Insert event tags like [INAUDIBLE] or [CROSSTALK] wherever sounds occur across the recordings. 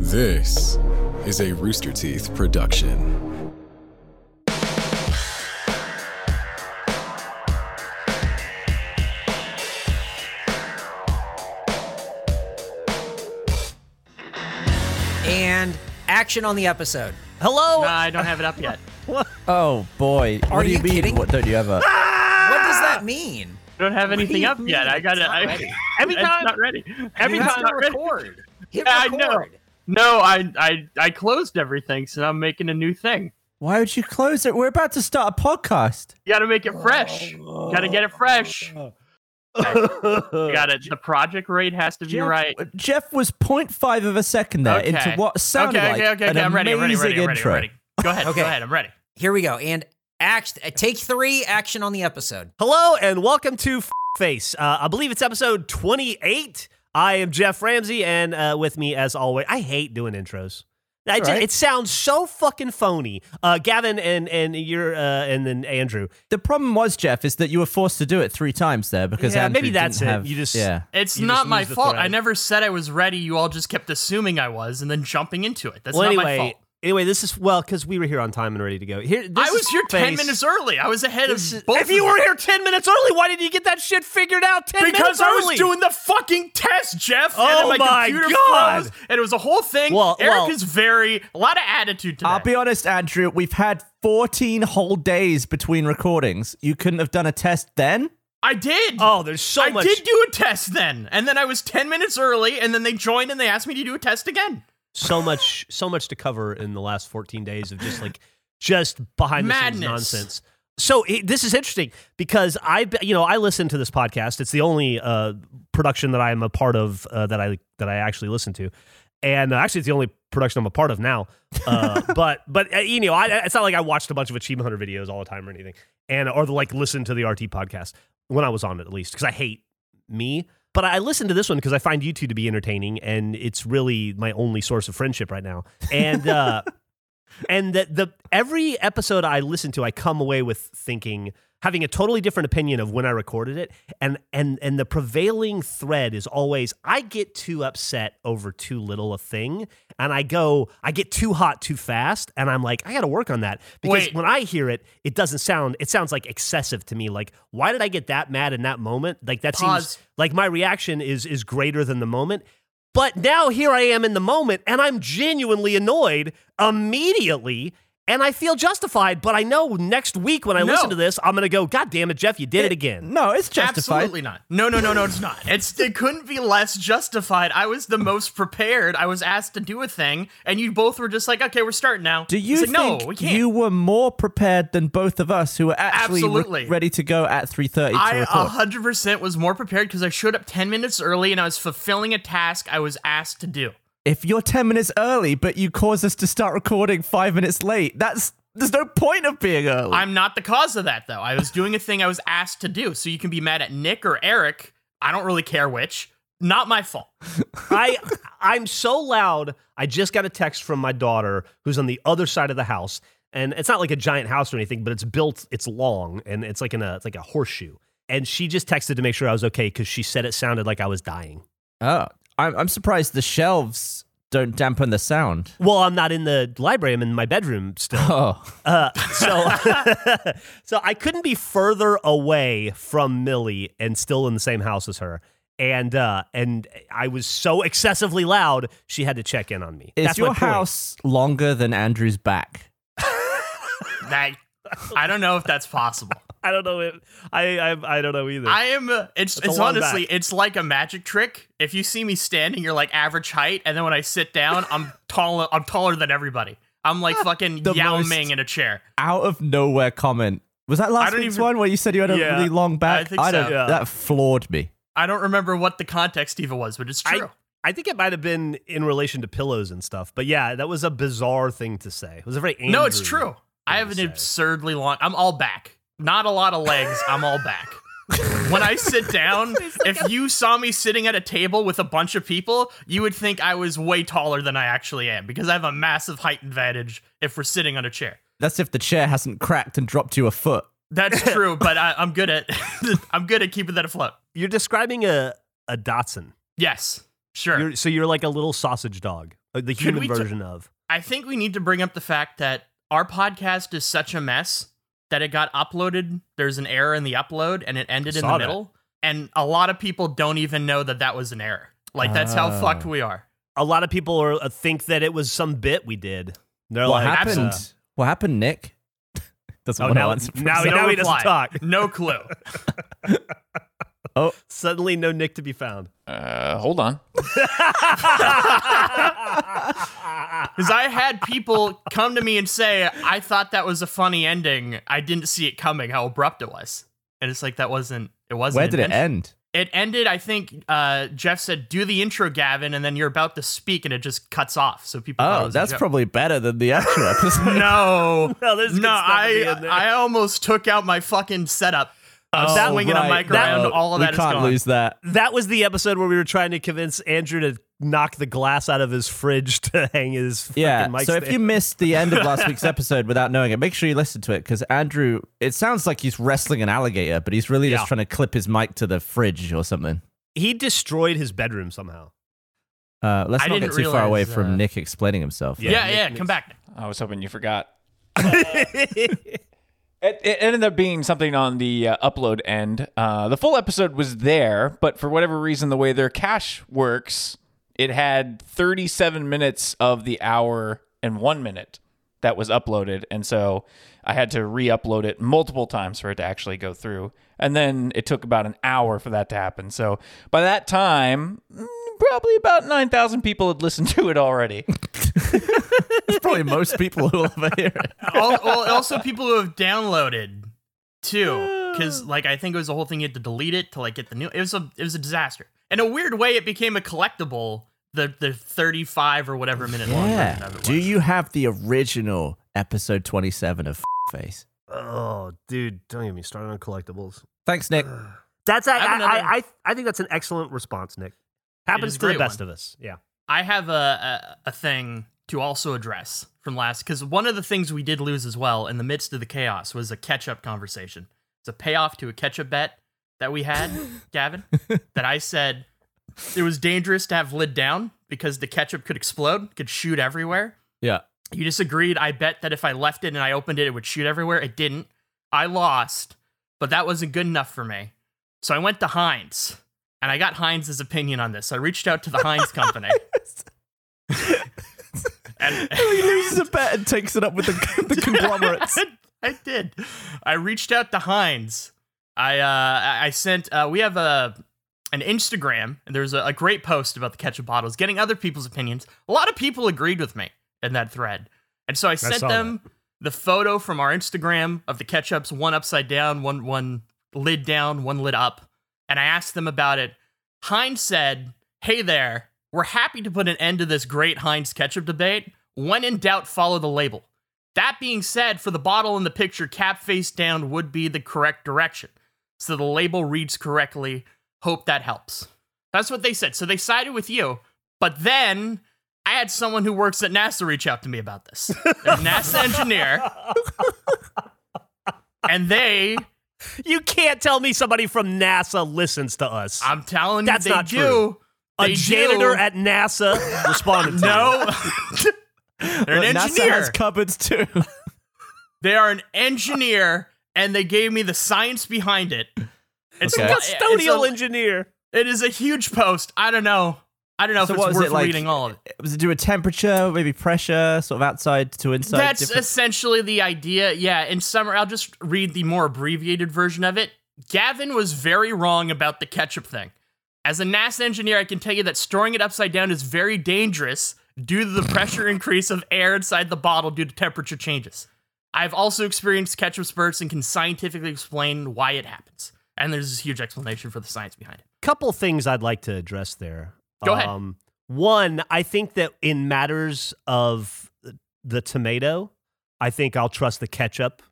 This is a Rooster Teeth production. and action on the episode. Hello. No, I don't have it up yet. [LAUGHS] Oh boy! Are what do you, you mean? kidding? What don't you have ever? Ah! What does that mean? I don't have anything you up yet. I got it. It's not [LAUGHS] ready. every time, not ready. every you time, have to not ready. record. Hit [LAUGHS] Yeah, I record. know. No, I, I, I closed everything, so I'm making a new thing. Why would you close it? We're about to start a podcast. You got to make it fresh. Got to get it fresh. [LAUGHS] You got it. The project rate has to be Geoff, right. Geoff was 0.5 of a second there Okay. into what sounded okay, like okay, okay, an okay. I'm ready. I'm ready. amazing Ready. Ready. intro. Ready. Go ahead. Okay. Go ahead. I'm ready. Here we go. And act. uh, Take three. Action on the episode. Hello and welcome to F- Face. Uh, I believe it's episode 28. I am Geoff Ramsey, and uh, with me, as always, I hate doing intros. I It's ju- It sounds so fucking phony. Uh, Gavin and and you're uh, and then Andrew. The problem was, Geoff, is that you were forced to do it three times there because Yeah, Andrew maybe that's didn't it. have- You just- yeah. It's You not my fault. thread. I never said I was ready. You all just kept assuming I was and then jumping into it. That's well, not my fault. Anyway, this is well because we were here on time and ready to go. Here, this I was here 10 minutes early. I was ahead This is- of both if you were here 10 minutes early, why didn't you get that shit figured out 10 minutes Because I was doing the fucking test, Geoff. Oh and then oh my, my computer God. froze, and it was a whole thing. Well- Eric well- is very a lot of attitude today. I'll be honest, Andrew. We've had 14 whole days between recordings. You couldn't have done a test then. I did. Oh, there's so I much. did do a test then, and then I was ten minutes early, and then they joined and they asked me to do a test again. So much so much to cover in the last 14 days of just like just behind the scenes nonsense. So it, this is interesting because i you know i listen to this podcast. It's the only uh, production that i'm a part of uh, that i that i actually listen to. And uh, actually it's the only production i'm a part of now. Uh, [LAUGHS] but but uh, you know I, it's not like i watched a bunch of achievement hunter videos all the time or anything. And or like listen to the rt podcast when i was on it at least because i hate me but I listen to this one because I find you two to be entertaining, and it's really my only source of friendship right now. And uh, [LAUGHS] and the, the every episode I listen to, I come away with thinking, having a totally different opinion of when I recorded it, and and and the prevailing thread is always I get too upset over too little a thing, and I go, I get too hot too fast, and I'm like, I got to work on that because Wait. when I hear it, it doesn't sound, it sounds like excessive to me. Like, why did I get that mad in that moment? Like that Pause. seems like my reaction is is greater than the moment. But now here I am in the moment and I'm genuinely annoyed immediately and I feel justified, but I know next week when I No. listen to this, I'm going to go, God damn it, Geoff, you did it again. No, it's justified. Absolutely not. No, no, no, no, it's not. It's it couldn't be less justified. I was the most prepared. I was asked to do a thing, and you both were just like, "Okay, we're starting now." Do you It's like, think no, we can't. you were more prepared than both of us who were actually re- Absolutely. ready to go at 3.30 to I record? hundred percent was more prepared because I showed up ten minutes early and I was fulfilling a task I was asked to do. If you're 10 minutes early, but you cause us to start recording five minutes late, that's there's no point of being early. I'm not the cause of that though. I was doing a thing I was asked to do. So you can be mad at Nick or Eric. I don't really care which. Not my fault. [LAUGHS] I I'm so loud. I just got a text from my daughter who's on the other side of the house. And it's not like a giant house or anything, but it's built, it's long and it's like in a it's like a horseshoe. And she just texted to make sure I was okay because she said it sounded like I was dying. oh, I'm, I'm surprised the shelves don't dampen the sound. Well, I'm not in the library. I'm in my bedroom still. Oh, Uh, so, [LAUGHS] so I couldn't be further away from Millie and still in the same house as her. And uh, and I was so excessively loud, she had to check in on me. is That's my your point. house longer than Andrew's back? That I don't know if that's possible. [LAUGHS] I don't know. If, I, I I don't know either. I am. Uh, it's It's it's honestly back. it's like a magic trick. If you see me standing, you're like average height, and then when I sit down, I'm [LAUGHS] taller. I'm taller than everybody. I'm like fucking The Yao Ming in a chair. Out of nowhere comment. Was that last week's even- one where you said you had a Yeah, really long back? I think so. don't. Yeah. That floored me. I don't remember what the context even was, but it's true. I think it might have been in relation to pillows and stuff. But yeah, that was a bizarre thing to say. It was a very no, it's true. I have an say. absurdly long. I'm all back. Not a lot of legs. I'm all back. [LAUGHS] when I sit down, if you saw me sitting at a table with a bunch of people, you would think I was way taller than I actually am because I have a massive height advantage if we're sitting on a chair. That's if the chair hasn't cracked and dropped you a foot. That's [LAUGHS] true, but I, I'm good at [LAUGHS] I'm good at keeping that afloat. You're describing a a Dachshund. Yes, sure. You're, so you're like a little sausage dog. Uh, the human we t- version of. I think we need to bring up the fact that our podcast is such a mess that it got uploaded. There's an error in the upload and it ended in the that. middle. And a lot of people don't even know that that was an error. Like, that's how Oh. fucked we are. A lot of people are, uh, think that it was some bit we did. They're what like, happened? uh, what happened, Nick? [LAUGHS] Doesn't Oh, want now, answer. [LAUGHS] now, himself. now he doesn't talk. No clue. [LAUGHS] Oh, suddenly, no Nick to be found. Uh, hold on. [LAUGHS] Because I had people come to me and say, I thought that was a funny ending. I didn't see it coming, how abrupt it was. And it's like, that wasn't, it wasn't. Where did it end? It ended, I think uh, Geoff said, do the intro, Gavin, and then you're about to speak and it just cuts off. So people Oh, that's probably better than the [LAUGHS] actual episode. No. [LAUGHS] No, there's good no, stuff I, end there. I almost took out my fucking setup. Of Oh, swinging a right. mic around, No, all of we that is can't gone. lose that. That was the episode where we were trying to convince Andrew to knock the glass out of his fridge [LAUGHS] to hang his freaking Yeah. mic So if you missed the end of last [LAUGHS] week's episode without knowing it, make sure you listen to it because Andrew, it sounds like he's wrestling an alligator, but he's really Yeah. just trying to clip his mic to the fridge or something. he destroyed his bedroom somehow. Uh, let's I not get too far away realize, from uh, Nick explaining himself. though. Yeah, Nick- yeah, Nick's- come back. I was hoping you forgot. [LAUGHS] It, it ended up being something on the uh, upload end. Uh, the full episode was there, but for whatever reason, the way their cache works, it had 37 minutes of the hour and one minute that was uploaded. And so I had to re upload it multiple times for it to actually go through. And then it took about an hour for that to happen. So by that time, mm, probably about 9,000 people had listened to it already. [LAUGHS] It's probably most people who will ever hear it. Al- al- also, people who have downloaded too, because like I think it was the whole thing. You had to delete it to like get the new. It was a it was a disaster. In a weird way, it became a collectible. The the thirty five or whatever minute long version Yeah. of it. Do was. you have the original episode 27 of [LAUGHS] Face? Oh, dude, don't get me started on collectibles. Thanks, Nick. [SIGHS] That's I I have I, another- I, I I think that's an excellent response, Nick. Happens is to the best one. of us. Yeah. I have a, a a thing to also address from last because one of the things we did lose as well in the midst of the chaos was a ketchup conversation. It's a payoff to a ketchup bet that we had, [LAUGHS] Gavin. That I said it was dangerous to have lid down because the ketchup could explode, could shoot everywhere. Yeah. You disagreed. I bet that if I left it and I opened it, it would shoot everywhere. It didn't. I lost, but that wasn't good enough for me. So I went to Heinz and I got Heinz's opinion on this. So I reached out to the Heinz [LAUGHS] company. [LAUGHS] and he loses a bet and takes it up with the, [LAUGHS] the conglomerates. I did. I reached out to Heinz. I uh, I I sent. Uh, we have a an Instagram, and there's a, a great post about the ketchup bottles, getting other people's opinions. A lot of people agreed with me in that thread, and so I sent saw them the photo from our Instagram of the ketchups, one upside down, one one lid down, one lid up, and I asked them about it. Heinz said, "Hey there, we're happy to put an end to this great Heinz ketchup debate. When in doubt, follow the label." That being said, for the bottle in the picture, cap face down would be the correct direction. So the label reads correctly. Hope that helps. That's what they said. So they sided with you. But then I had someone who works at NASA reach out to me about this. They're a [LAUGHS] NASA engineer. And they, You can't tell me somebody from NASA listens to us. I'm telling That's you, they not do. true. a They janitor do. at NASA responded to. [LAUGHS] No. [LAUGHS] They're an Look, NASA engineer. has cupboards too. [LAUGHS] They are an engineer, and they gave me the science behind it. It's Okay. a- Custodial it's a- engineer. It is a huge post. I don't know. I don't know So if what it's was worth it like? reading all of it. Was it do a temperature, maybe pressure, sort of outside to inside? That's different- essentially the idea. Yeah, in summer, I'll just read the more abbreviated version of it. Gavin was very wrong about the ketchup thing. As a NASA engineer, I can tell you that storing it upside down is very dangerous due to the pressure [LAUGHS] increase of air inside the bottle due to temperature changes. I've also experienced ketchup spurts and can scientifically explain why it happens. And there's this huge explanation for the science behind it. Couple things I'd like to address there. Go ahead. Um, one, I think that in matters of the tomato, I think I'll trust the ketchup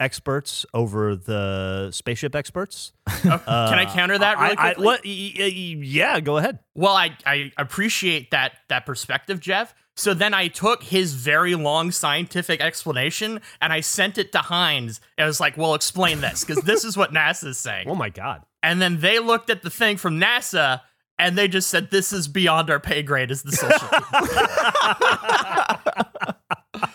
experts over the spaceship experts. [LAUGHS] Oh, can I counter that really Uh, I- I- quickly? what? yeah, go ahead. Well, I, I appreciate that that perspective, Geoff. So then I took his very long scientific explanation and I sent it to Heinz. And I was like, well, explain this, because this is what [LAUGHS] NASA is saying. Oh my god. And then they looked at the thing from NASA and they just said this is beyond our pay grade as the social [LAUGHS]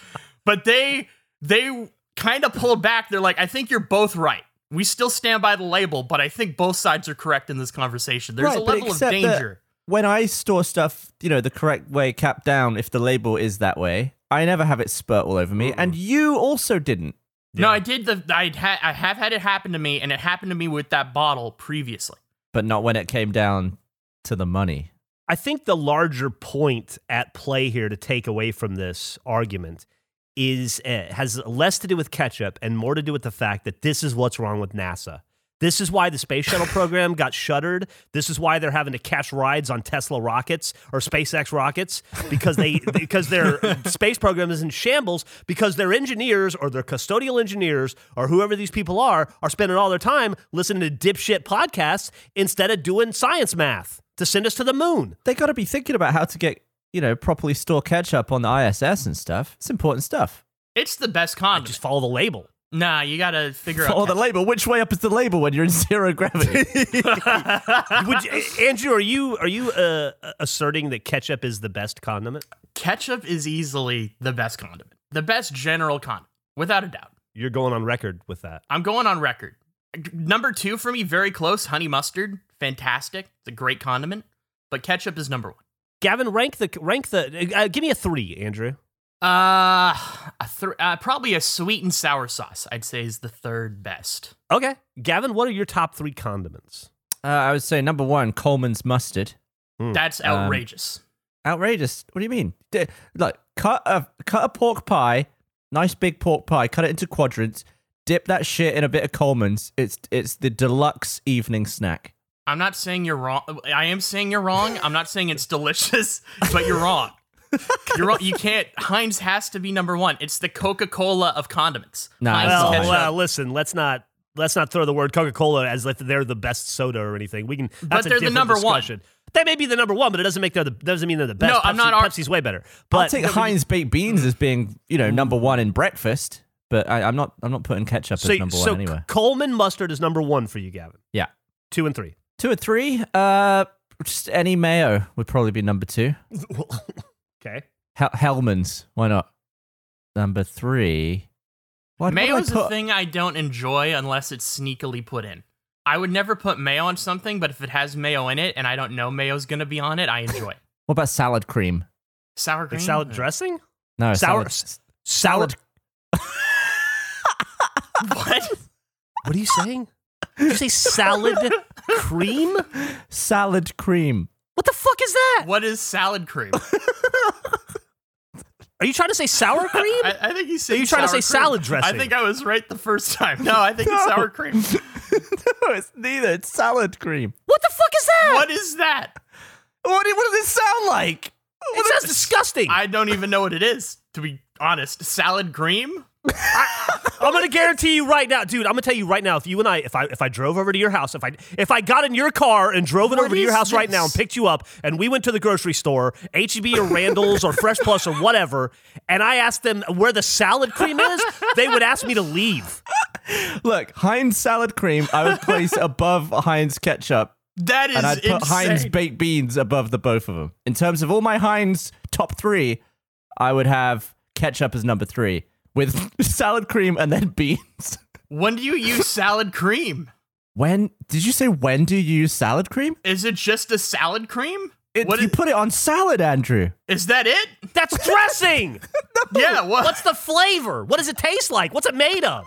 but they they kind of pulled back. They're like, I think you're both right. We still stand by the label, but I think both sides are correct in this conversation. There's Right, a level of danger. When I store stuff, you know, the correct way, cap down, if the label is that way, I never have it spurt all over me, and you also didn't. No, I did the I had I have had it happen to me, and it happened to me with that bottle previously. But not when it came down to the money. I think the larger point at play here to take away from this argument is uh, has less to do with ketchup and more to do with the fact that this is what's wrong with NASA. This is why the space shuttle program got shuttered. This is why they're having to catch rides on Tesla rockets or SpaceX rockets because they [LAUGHS] because their space program is in shambles because their engineers or their custodial engineers or whoever these people are are spending all their time listening to dipshit podcasts instead of doing science math to send us to the moon. They got to be thinking about how to get, you know, properly store ketchup on the ISS and stuff. It's important stuff. It's the best I condiment. just follow the label. nah, you gotta figure Oh, out. Follow the label. Which way up is the label when you're in zero gravity? [LAUGHS] [LAUGHS] Would you- Andrew, are you are you uh, asserting that ketchup is the best condiment? ketchup is easily the best condiment, the best general condiment, without a doubt. You're going on record with that. I'm going on record. G- Number two for me, very close. Honey mustard, fantastic. It's a great condiment, but ketchup is number one. Gavin, rank the rank the. Uh, give me a three, Andrew. Uh, a th- uh, probably a sweet and sour sauce. I'd say is the third best. Okay, Gavin, what are your top three condiments? uh, I would say number one, Colman's mustard. That's Um, outrageous. Outrageous. What do you mean? D- Like cut a cut a pork pie, nice big pork pie, cut it into quadrants, dip that shit in a bit of Colman's. It's it's the deluxe evening snack. I'm not saying you're wrong. I am saying you're wrong. I'm not saying it's delicious, but you're wrong. You're wrong. You can't. Heinz has to be number one. It's the Coca Cola of condiments. Nah, Heinz Well, ketchup. well, listen, let's not let's not throw the word Coca Cola as if they're the best soda or anything. We can. That's a they're the different number one. discussion. They may be the number one, but it doesn't make they're the doesn't mean they're the best. No, I'm not ar- Pepsi's way better. But I'll take Heinz baked beans as being you know number one in breakfast, but I, I'm not I'm not putting ketchup so, as number so one anyway. Colman mustard is number one for you, Gavin. Yeah, Two and three. two and three. Uh, just any mayo would probably be number two. [LAUGHS] Okay. Hel- Hellmann's, why not? Number three. Why, what do I Mayo's a thing I don't enjoy unless it's sneakily put in. I would never put mayo on something, but if it has mayo in it and I don't know mayo's gonna be on it, I enjoy it. [LAUGHS] What about salad cream? Sour cream. Like salad dressing? No, Sour- salad. Salad. What? What are you saying? Did you say salad cream? Salad cream. What the fuck is that? What is salad cream? Are you trying to say sour cream? I, I think you said. Are you trying to say cream. salad dressing? I think I was right the first time. No, I think it's sour cream. [LAUGHS] no, it's neither. It's salad cream. what the fuck is that? What is that? What, what does it sound like? It sounds disgusting. I don't even know what it is. To be honest, salad cream. I'm gonna guarantee you right now, dude. I'm gonna tell you right now. If you and I, if I, if I drove over to your house, if I, if I got in your car and drove it What over to your house right now and picked you up, and we went to the grocery store, HEB or Randall's or Fresh Plus or whatever, and I asked them where the salad cream is, they would ask me to leave. Look, Heinz salad cream, I would place above Heinz ketchup, That is and I'd put insane. Heinz baked beans above the both of them. In terms of all my Heinz top three, I would have ketchup as number three with [LAUGHS] salad cream and then beans. when do you use salad cream? When did you say when do you use salad cream? Is it just a salad cream? It, What you is- put it on salad, Andrew. Is that it? That's dressing. [LAUGHS] Yeah. What, What's the flavor? What does it taste like? What's it made of?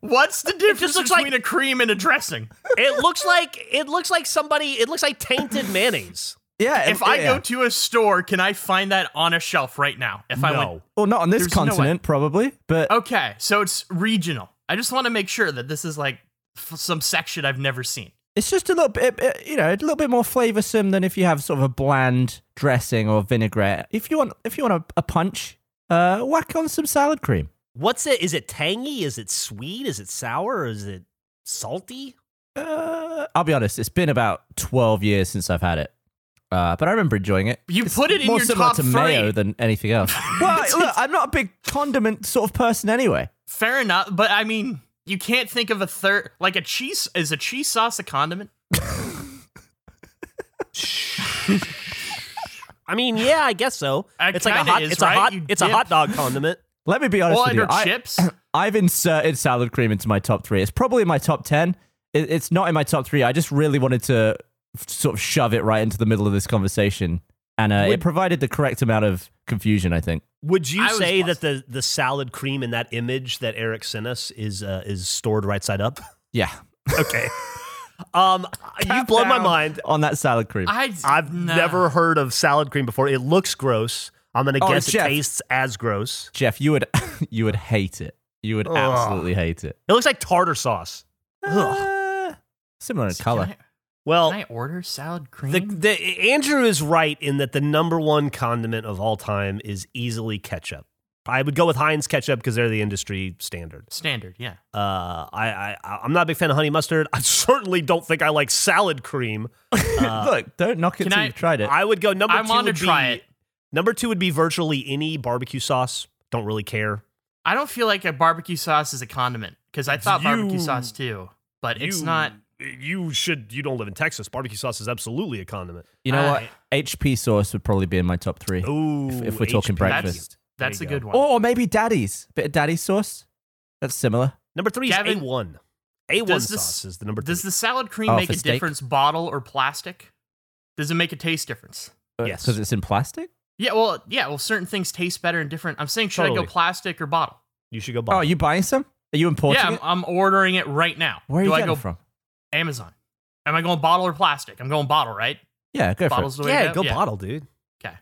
what's the difference looks between like- a cream and a dressing? It looks like it looks like somebody. It looks like tainted mayonnaise. Yeah. If I yeah. go to a store, can I find that on a shelf right now? If I No. went, well, not on this There's no continent, probably, but okay, so it's regional. I just want to make sure that this is like f- some section I've never seen. it's just a little bit, you know, a little bit more flavoursome than if you have sort of a bland dressing or vinaigrette. If you want, if you want a, a punch, uh, whack on some salad cream. What's it? Is it tangy? Is it sweet? Is it sour? Is it salty? Uh, I'll be honest, it's been about twelve years since I've had it, uh, but I remember enjoying it. You It's put it in more your similar top to three. mayo than anything else. [LAUGHS] well, look, I'm not a big condiment sort of person anyway. Fair enough, but I mean, you can't think of a third like a cheese. Is a cheese sauce a condiment? [LAUGHS] I mean, yeah, I guess so. It it's like a hot. is, it's right? a hot. You It's a hot dog condiment. Let me be honest Well, with you. under I, chips. [COUGHS] I've inserted salad cream into my top three. It's probably in my top 10. It, it's not in my top three. I just really wanted to f- sort of shove it right into the middle of this conversation. And uh, it provided the correct amount of confusion, I think. Would you I say that the the salad cream in that image that Eric sent us is uh, is stored right side up? [LAUGHS] Yeah. Okay. um, [LAUGHS] you've blown my mind. On that salad cream. I, I've nah. never heard of salad cream before. It looks gross. I'm gonna Oh, guess it Geoff. tastes as gross. Geoff, you would [LAUGHS] you would hate it. You would Ugh. absolutely hate it. It looks like tartar sauce. Ugh. Uh, similar in Can color. I, Well, can I order salad cream? the, the Andrew is right in that the number one condiment of all time is easily ketchup. I would go with Heinz ketchup because they're the industry standard. Standard, yeah. Uh, I, I I'm not a big fan of honey mustard. I [LAUGHS] certainly don't think I like salad cream. [LAUGHS] Look, don't knock it can till I- you've tried it. I would go number I two. want to try be, it. Number two would be virtually any barbecue sauce. Don't really care. I don't feel like a barbecue sauce is a condiment because I thought barbecue sauce too, but it's not. You should. You don't live in Texas. Barbecue sauce is absolutely a condiment. you know ah. what? HP sauce would probably be in my top three. Ooh, if, if we're talking breakfast. That's There a you good one. Or maybe daddy's. Bit of daddy's sauce. That's similar. Number three Gavin, is A1. A1 does this- sauce is the number three. Does the salad cream Oh, make a steak? difference, bottle or plastic? Does it make a taste difference? Uh, yes. Because it's in plastic? Yeah, well, yeah, well, certain things taste better in different. I'm saying, should I go plastic or bottle? you should go Oh, are you buying some? Are you importing yeah, I'm, it? I'm ordering it right now. Where are Do you I getting go it from? Amazon? Am I going bottle or plastic? I'm going bottle, right? Yeah, go for it. the way yeah, to go yeah. bottle, dude. Okay.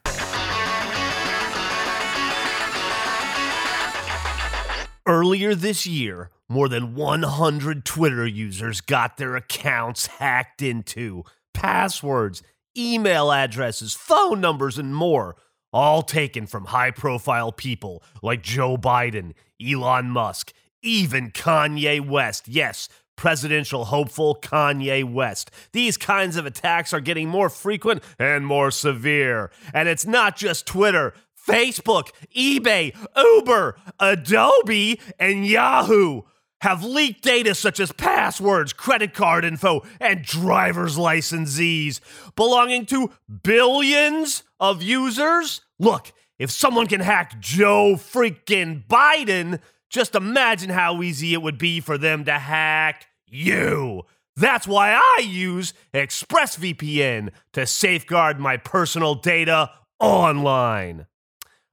Earlier this year, more than 100 Twitter users got their accounts hacked into. Passwords, email addresses, phone numbers, and more. All taken from high profile people like Joe Biden, Elon Musk, even Kanye West. Yes, presidential hopeful Kanye West. These kinds of attacks are getting more frequent and more severe. And it's not just Twitter. Facebook, eBay, Uber, Adobe, and Yahoo have leaked data such as passwords, credit card info, and driver's licensees belonging to billions of users. Look, if someone can hack Joe freaking Biden, just imagine how easy it would be for them to hack you. That's why I use ExpressVPN to safeguard my personal data online.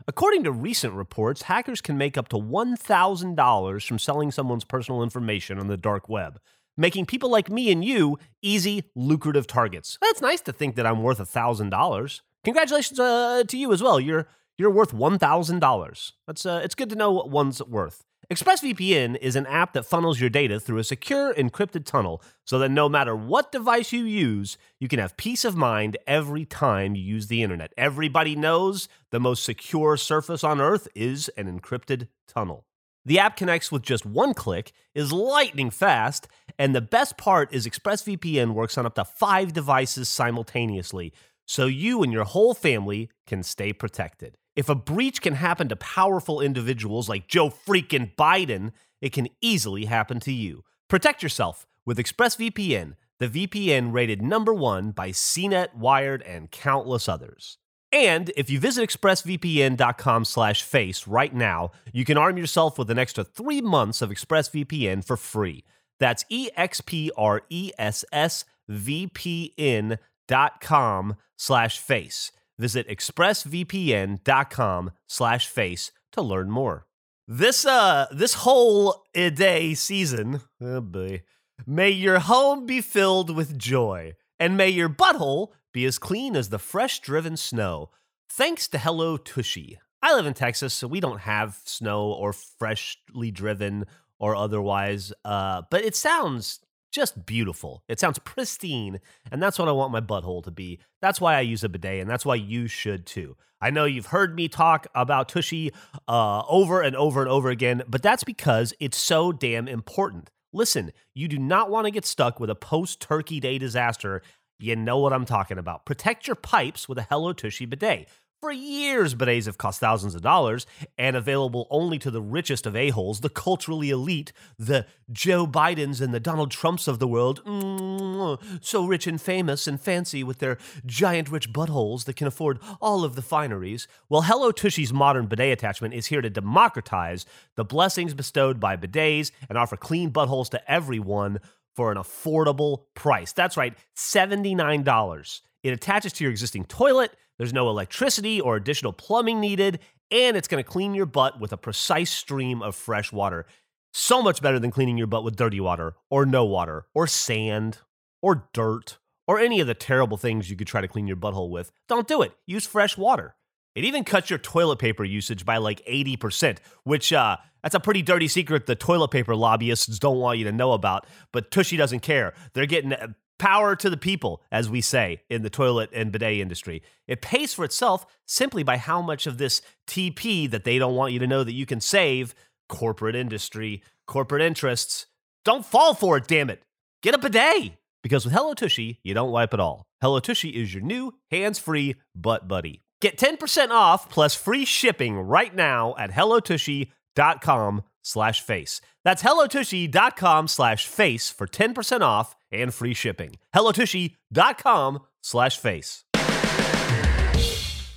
According to recent reports, hackers can make up to $1,000 from selling someone's personal information on the dark web, making people like me and you easy, lucrative targets. That's nice to think that I'm worth $1,000. Congratulations uh, to you as well. You're you're worth $1,000. That's uh, it's good to know what one's worth. ExpressVPN is an app that funnels your data through a secure encrypted tunnel so that no matter what device you use, you can have peace of mind every time you use the internet. Everybody knows the most secure surface on earth is an encrypted tunnel. The app connects with just one click, is lightning fast, and the best part is ExpressVPN works on up to five devices simultaneously, so you and your whole family can stay protected. If a breach can happen to powerful individuals like Joe freaking Biden, it can easily happen to you. Protect yourself with ExpressVPN, the VPN rated number one by CNET, Wired, and countless others. And if you visit expressvpn.com slash face right now, you can arm yourself with an extra three months of ExpressVPN for free. That's E E-X-P-R-E-S-S-V-P-N dot com slash face. Visit expressvpn.com slash face to learn more. This uh this whole day season, oh boy, may your home be filled with joy, and may your butthole be as clean as the fresh driven snow. Thanks to Hello Tushy. I live in Texas, so we don't have snow or freshly driven or otherwise, uh, but it sounds just beautiful. It sounds pristine, and that's what I want my butthole to be. That's why I use a bidet, and that's why you should too. I know you've heard me talk about Tushy uh, over and over and over again, but that's because it's so damn important. Listen, you do not want to get stuck with a post turkey day disaster. You know what I'm talking about. Protect your pipes with a Hello Tushy bidet. For years, bidets have cost thousands of dollars and available only to the richest of a-holes, the culturally elite, the Joe Bidens and the Donald Trumps of the world. Mm, so rich and famous and fancy with their giant rich buttholes that can afford all of the fineries. Well, Hello Tushy's modern bidet attachment is here to democratize the blessings bestowed by bidets and offer clean buttholes to everyone for an affordable price. That's right, $79. It attaches to your existing toilet, there's no electricity or additional plumbing needed, and it's going to clean your butt with a precise stream of fresh water. So much better than cleaning your butt with dirty water, or no water, or sand, or dirt, or any of the terrible things you could try to clean your butthole with. Don't do it. Use fresh water. It even cuts your toilet paper usage by like 80%, which uh, that's a pretty dirty secret the toilet paper lobbyists don't want you to know about. But Tushy doesn't care. They're getting uh, power to the people, as we say in the toilet and bidet industry. It pays for itself simply by how much of this TP that they don't want you to know that you can save corporate industry, corporate interests. Don't fall for it, damn it. Get a bidet. Because with Hello Tushy, you don't wipe at all. Hello Tushy is your new hands-free butt buddy. Get 10% off plus free shipping right now at hellotushy.com slash face. That's hellotushy.com slash face for 10% off and free shipping. hellotushy.com slash face.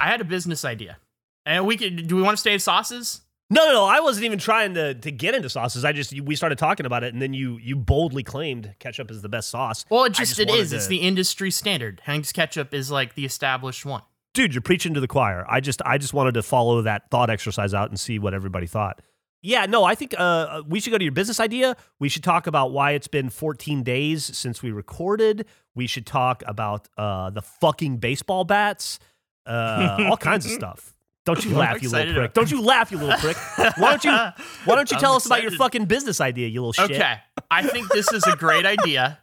I had a business idea. And we could do we want to stay at sauces? No, no, no. I wasn't even trying to, to get into sauces. I just we started talking about it, and then you you boldly claimed ketchup is the best sauce. Well, it I just, it is. It's the industry standard. Heinz ketchup is like the established one. dude, you're preaching to the choir. I just I just wanted to follow that thought exercise out and see what everybody thought. Yeah, no, I think uh, we should go to your business idea. We should talk about why it's been 14 days since we recorded. We should talk about uh, the fucking baseball bats, uh, all kinds of [LAUGHS] stuff. Don't you I'm laugh, you little prick! Don't you laugh, you little prick! [LAUGHS] Why don't you Why don't you I'm tell us about your fucking business idea, you little shit? Okay. I think this is a great idea.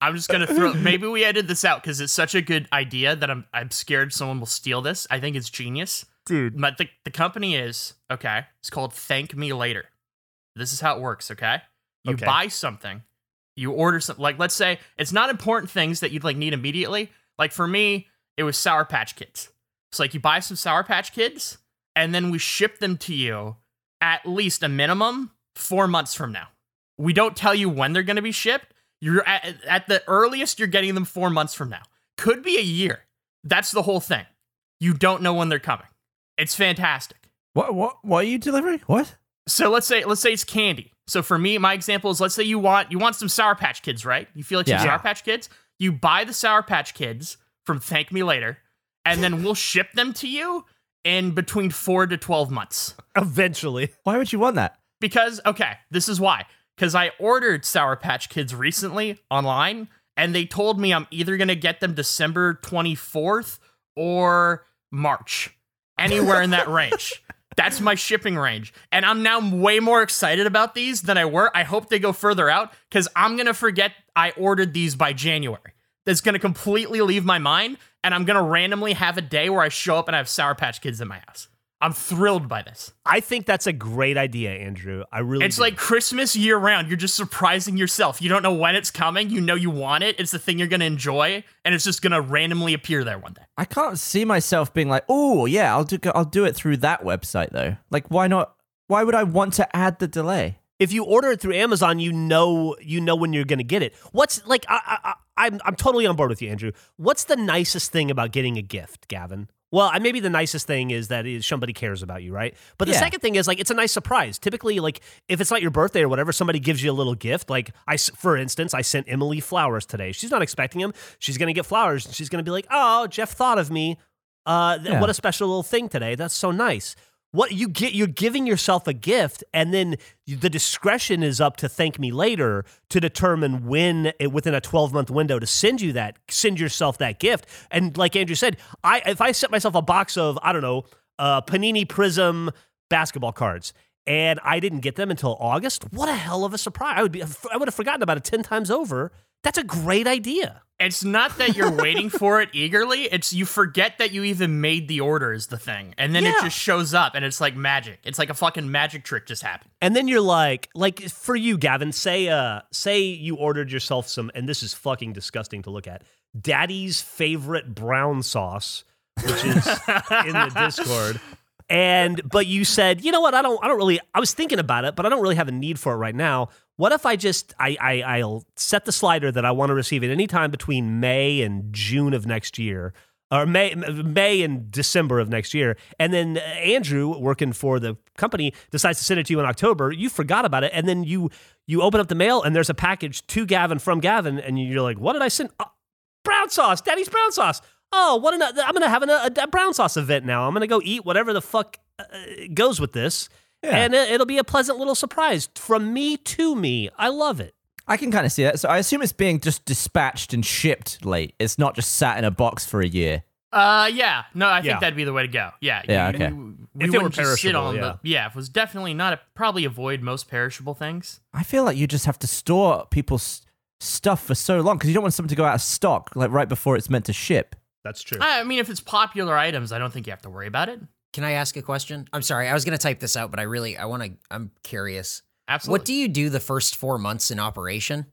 I'm just gonna throw. Maybe we edit this out because it's such a good idea that I'm I'm scared someone will steal this. I think it's genius. Dude. But the the company is okay. It's called Thank Me Later. This is how it works. Okay. You Okay. buy something, you order something. Like let's say it's not important things that you'd like need immediately. Like for me, it was Sour Patch Kids. It's like you buy some Sour Patch Kids, and then we ship them to you at least a minimum four months from now. We don't tell you when they're going to be shipped. You're at, at the earliest, you're getting them four months from now. Could be a year. That's the whole thing. You don't know when they're coming. It's fantastic. What what what are you delivering? What? So let's say let's say it's candy. So for me, my example is let's say you want you want some Sour Patch Kids, right? You feel like some Sour Patch Kids. You buy the Sour Patch Kids from Thank Me Later, and then we'll ship them to you in between four to twelve months. Eventually, Why would you want that? Because okay, this is why. Because I ordered Sour Patch Kids recently online, and they told me I'm either gonna get them December 24th or March, anywhere in that range. That's my shipping range, and I'm now way more excited about these than I were. I hope they go further out because I'm gonna forget I ordered these by January. That's gonna completely leave my mind, and I'm gonna randomly have a day where I show up and I have Sour Patch Kids in my house. I'm thrilled by this. I think that's a great idea, Andrew. I really. It's do. like Christmas year round. You're just surprising yourself. You don't know when it's coming. You know you want it. It's the thing you're going to enjoy, and it's just going to randomly appear there one day. I can't see myself being like, oh yeah, I'll do I'll do it through that website though. Like, why not? Why would I want to add the delay? if you order it through Amazon, you know you know when you're going to get it. What's like I, I, I I'm I'm totally on board with you, Andrew. What's the nicest thing about getting a gift, Gavin? Well, maybe the nicest thing is that is somebody cares about you, right? But the Yeah. second thing is like it's a nice surprise. Typically, like if it's not your birthday or whatever, somebody gives you a little gift. Like I, for instance, I sent Emily flowers today. She's not expecting them. She's gonna get flowers. and She's gonna be like, "Oh, Geoff thought of me. Uh, Yeah. what a special little thing today. That's so nice." What you get, you're giving yourself a gift, and then the discretion is up to thank me later to determine when, it, within a 12 month window, to send you that, send yourself that gift. And like Andrew said, I if I set myself a box of I don't know, uh, Panini Prism basketball cards, and I didn't get them until August, what a hell of a surprise! I would be, I would have forgotten about it 10 times over. That's a great idea. It's not that you're [LAUGHS] waiting for it eagerly. It's you forget that you even made the order is the thing, and then it just shows up, and it's like magic. It's like a fucking magic trick just happened. And then you're like, like for you, Gavin, say, uh, say you ordered yourself some, and this is fucking disgusting to look at. Daddy's favorite brown sauce which is [LAUGHS] in the Discord. And but you said, you know what? I don't. I don't really. I was thinking about it, but I don't really have a need for it right now. What if I just I, I I'll set the slider that I want to receive at any time between May and June of next year, or May May and December of next year, and then Andrew working for the company decides to send it to you in October. You forgot about it, and then you you open up the mail and there's a package to Gavin from Gavin, and you're like, what did I send? Oh, brown sauce, Daddy's brown sauce. Oh, what an, I'm gonna have an, a, a brown sauce event now. I'm gonna go eat whatever the fuck uh, goes with this, and it, it'll be a pleasant little surprise from me to me. I love it. I can kind of see that. So I assume it's being just dispatched and shipped late. It's not just sat in a box for a year. Uh, yeah. No, I think Yeah. that'd be the way to go. Yeah. Yeah, you- okay. you- we If it were wouldn't just sit perishable, on yeah. the yeah. If it was definitely not a probably avoid most perishable things. I feel like you just have to store people's stuff for so long because you don't want something to go out of stock like right before it's meant to ship. That's true. I I mean, if it's popular items, I don't think you have to worry about it. Can I ask a question? I'm sorry, I was gonna type this out, but I really I want to. I'm curious. Absolutely. What do you do the first four months in operation?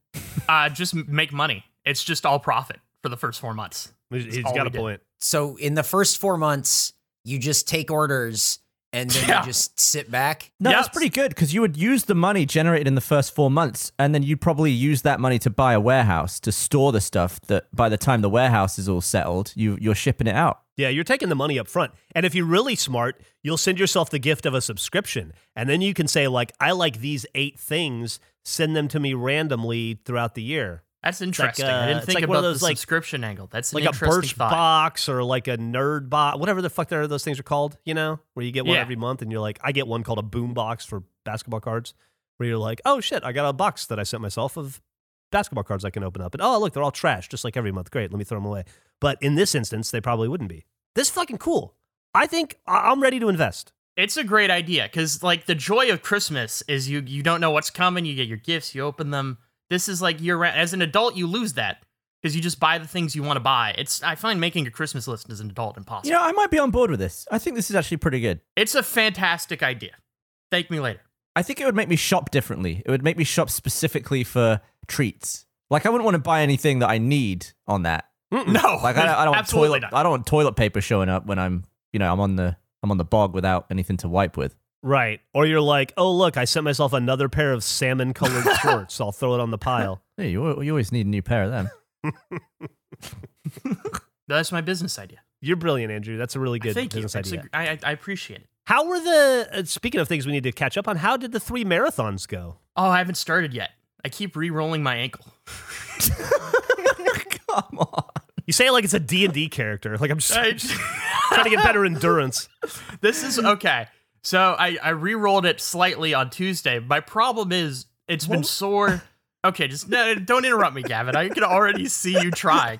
uh, just make money. It's just all profit for the first four months. He's he's all got we a did. point. So in the first four months, you just take orders and then Yeah. you just sit back. No, that's pretty good because you would use the money generated in the first four months, and then you'd probably use that money to buy a warehouse to store the stuff. That by the time the warehouse is all settled, you you're shipping it out. Yeah, you're taking the money up front. And if you're really smart, you'll send yourself the gift of a subscription. And then you can say, like, I like these eight things, send them to me randomly throughout the year. That's interesting. uh, I didn't it's think like about those, the like- subscription angle. That's an Like a Birch thought. box or like a nerd box, whatever the fuck those things are called, you know, where you get one Yeah. every month and you're like, I get one called a boom box for basketball cards, where you're like, oh shit, I got a box that I sent myself of basketball cards I can open up. And oh, look, they're all trash, just like every month. Great, let me throw them away. But in this instance, they probably wouldn't be. This is fucking cool. I think I- I'm ready to invest. It's a great idea because, like, the joy of Christmas is you you don't know what's coming. You get your gifts, you open them. This is like year round. As an adult, you lose that because you just buy the things you want to buy. It's I find making a Christmas list as an adult impossible. You know, I might be on board with this. I think this is actually pretty good. It's a fantastic idea. Thank me later. I think it would make me shop differently. It would make me shop specifically for treats. Like I wouldn't want to buy anything that I need on that. No, Like I, don't- I don't want toilet. not. I don't want toilet paper showing up when I'm, you know, I'm on the I'm on the bog without anything to wipe with. Right. Or you're like, oh, look, I sent myself another pair of salmon colored [LAUGHS] shorts. I'll throw it on the pile. Hey, you, you always need a new pair of them. [LAUGHS] That's my business idea. You're brilliant, Andrew. That's a really good Thank business It's a- idea. I, I- I appreciate it. How were the, uh, speaking of things we need to catch up on, how did the three marathons go? Oh, I haven't started yet. I keep re-rolling my ankle. [LAUGHS] Come on. You say it like it's a D&D character. Like I'm just I- trying to get better endurance. this is okay. So I I re-rolled it slightly on Tuesday. My problem is it's been sore. Okay, just no, don't interrupt me, Gavin. I can already see you trying.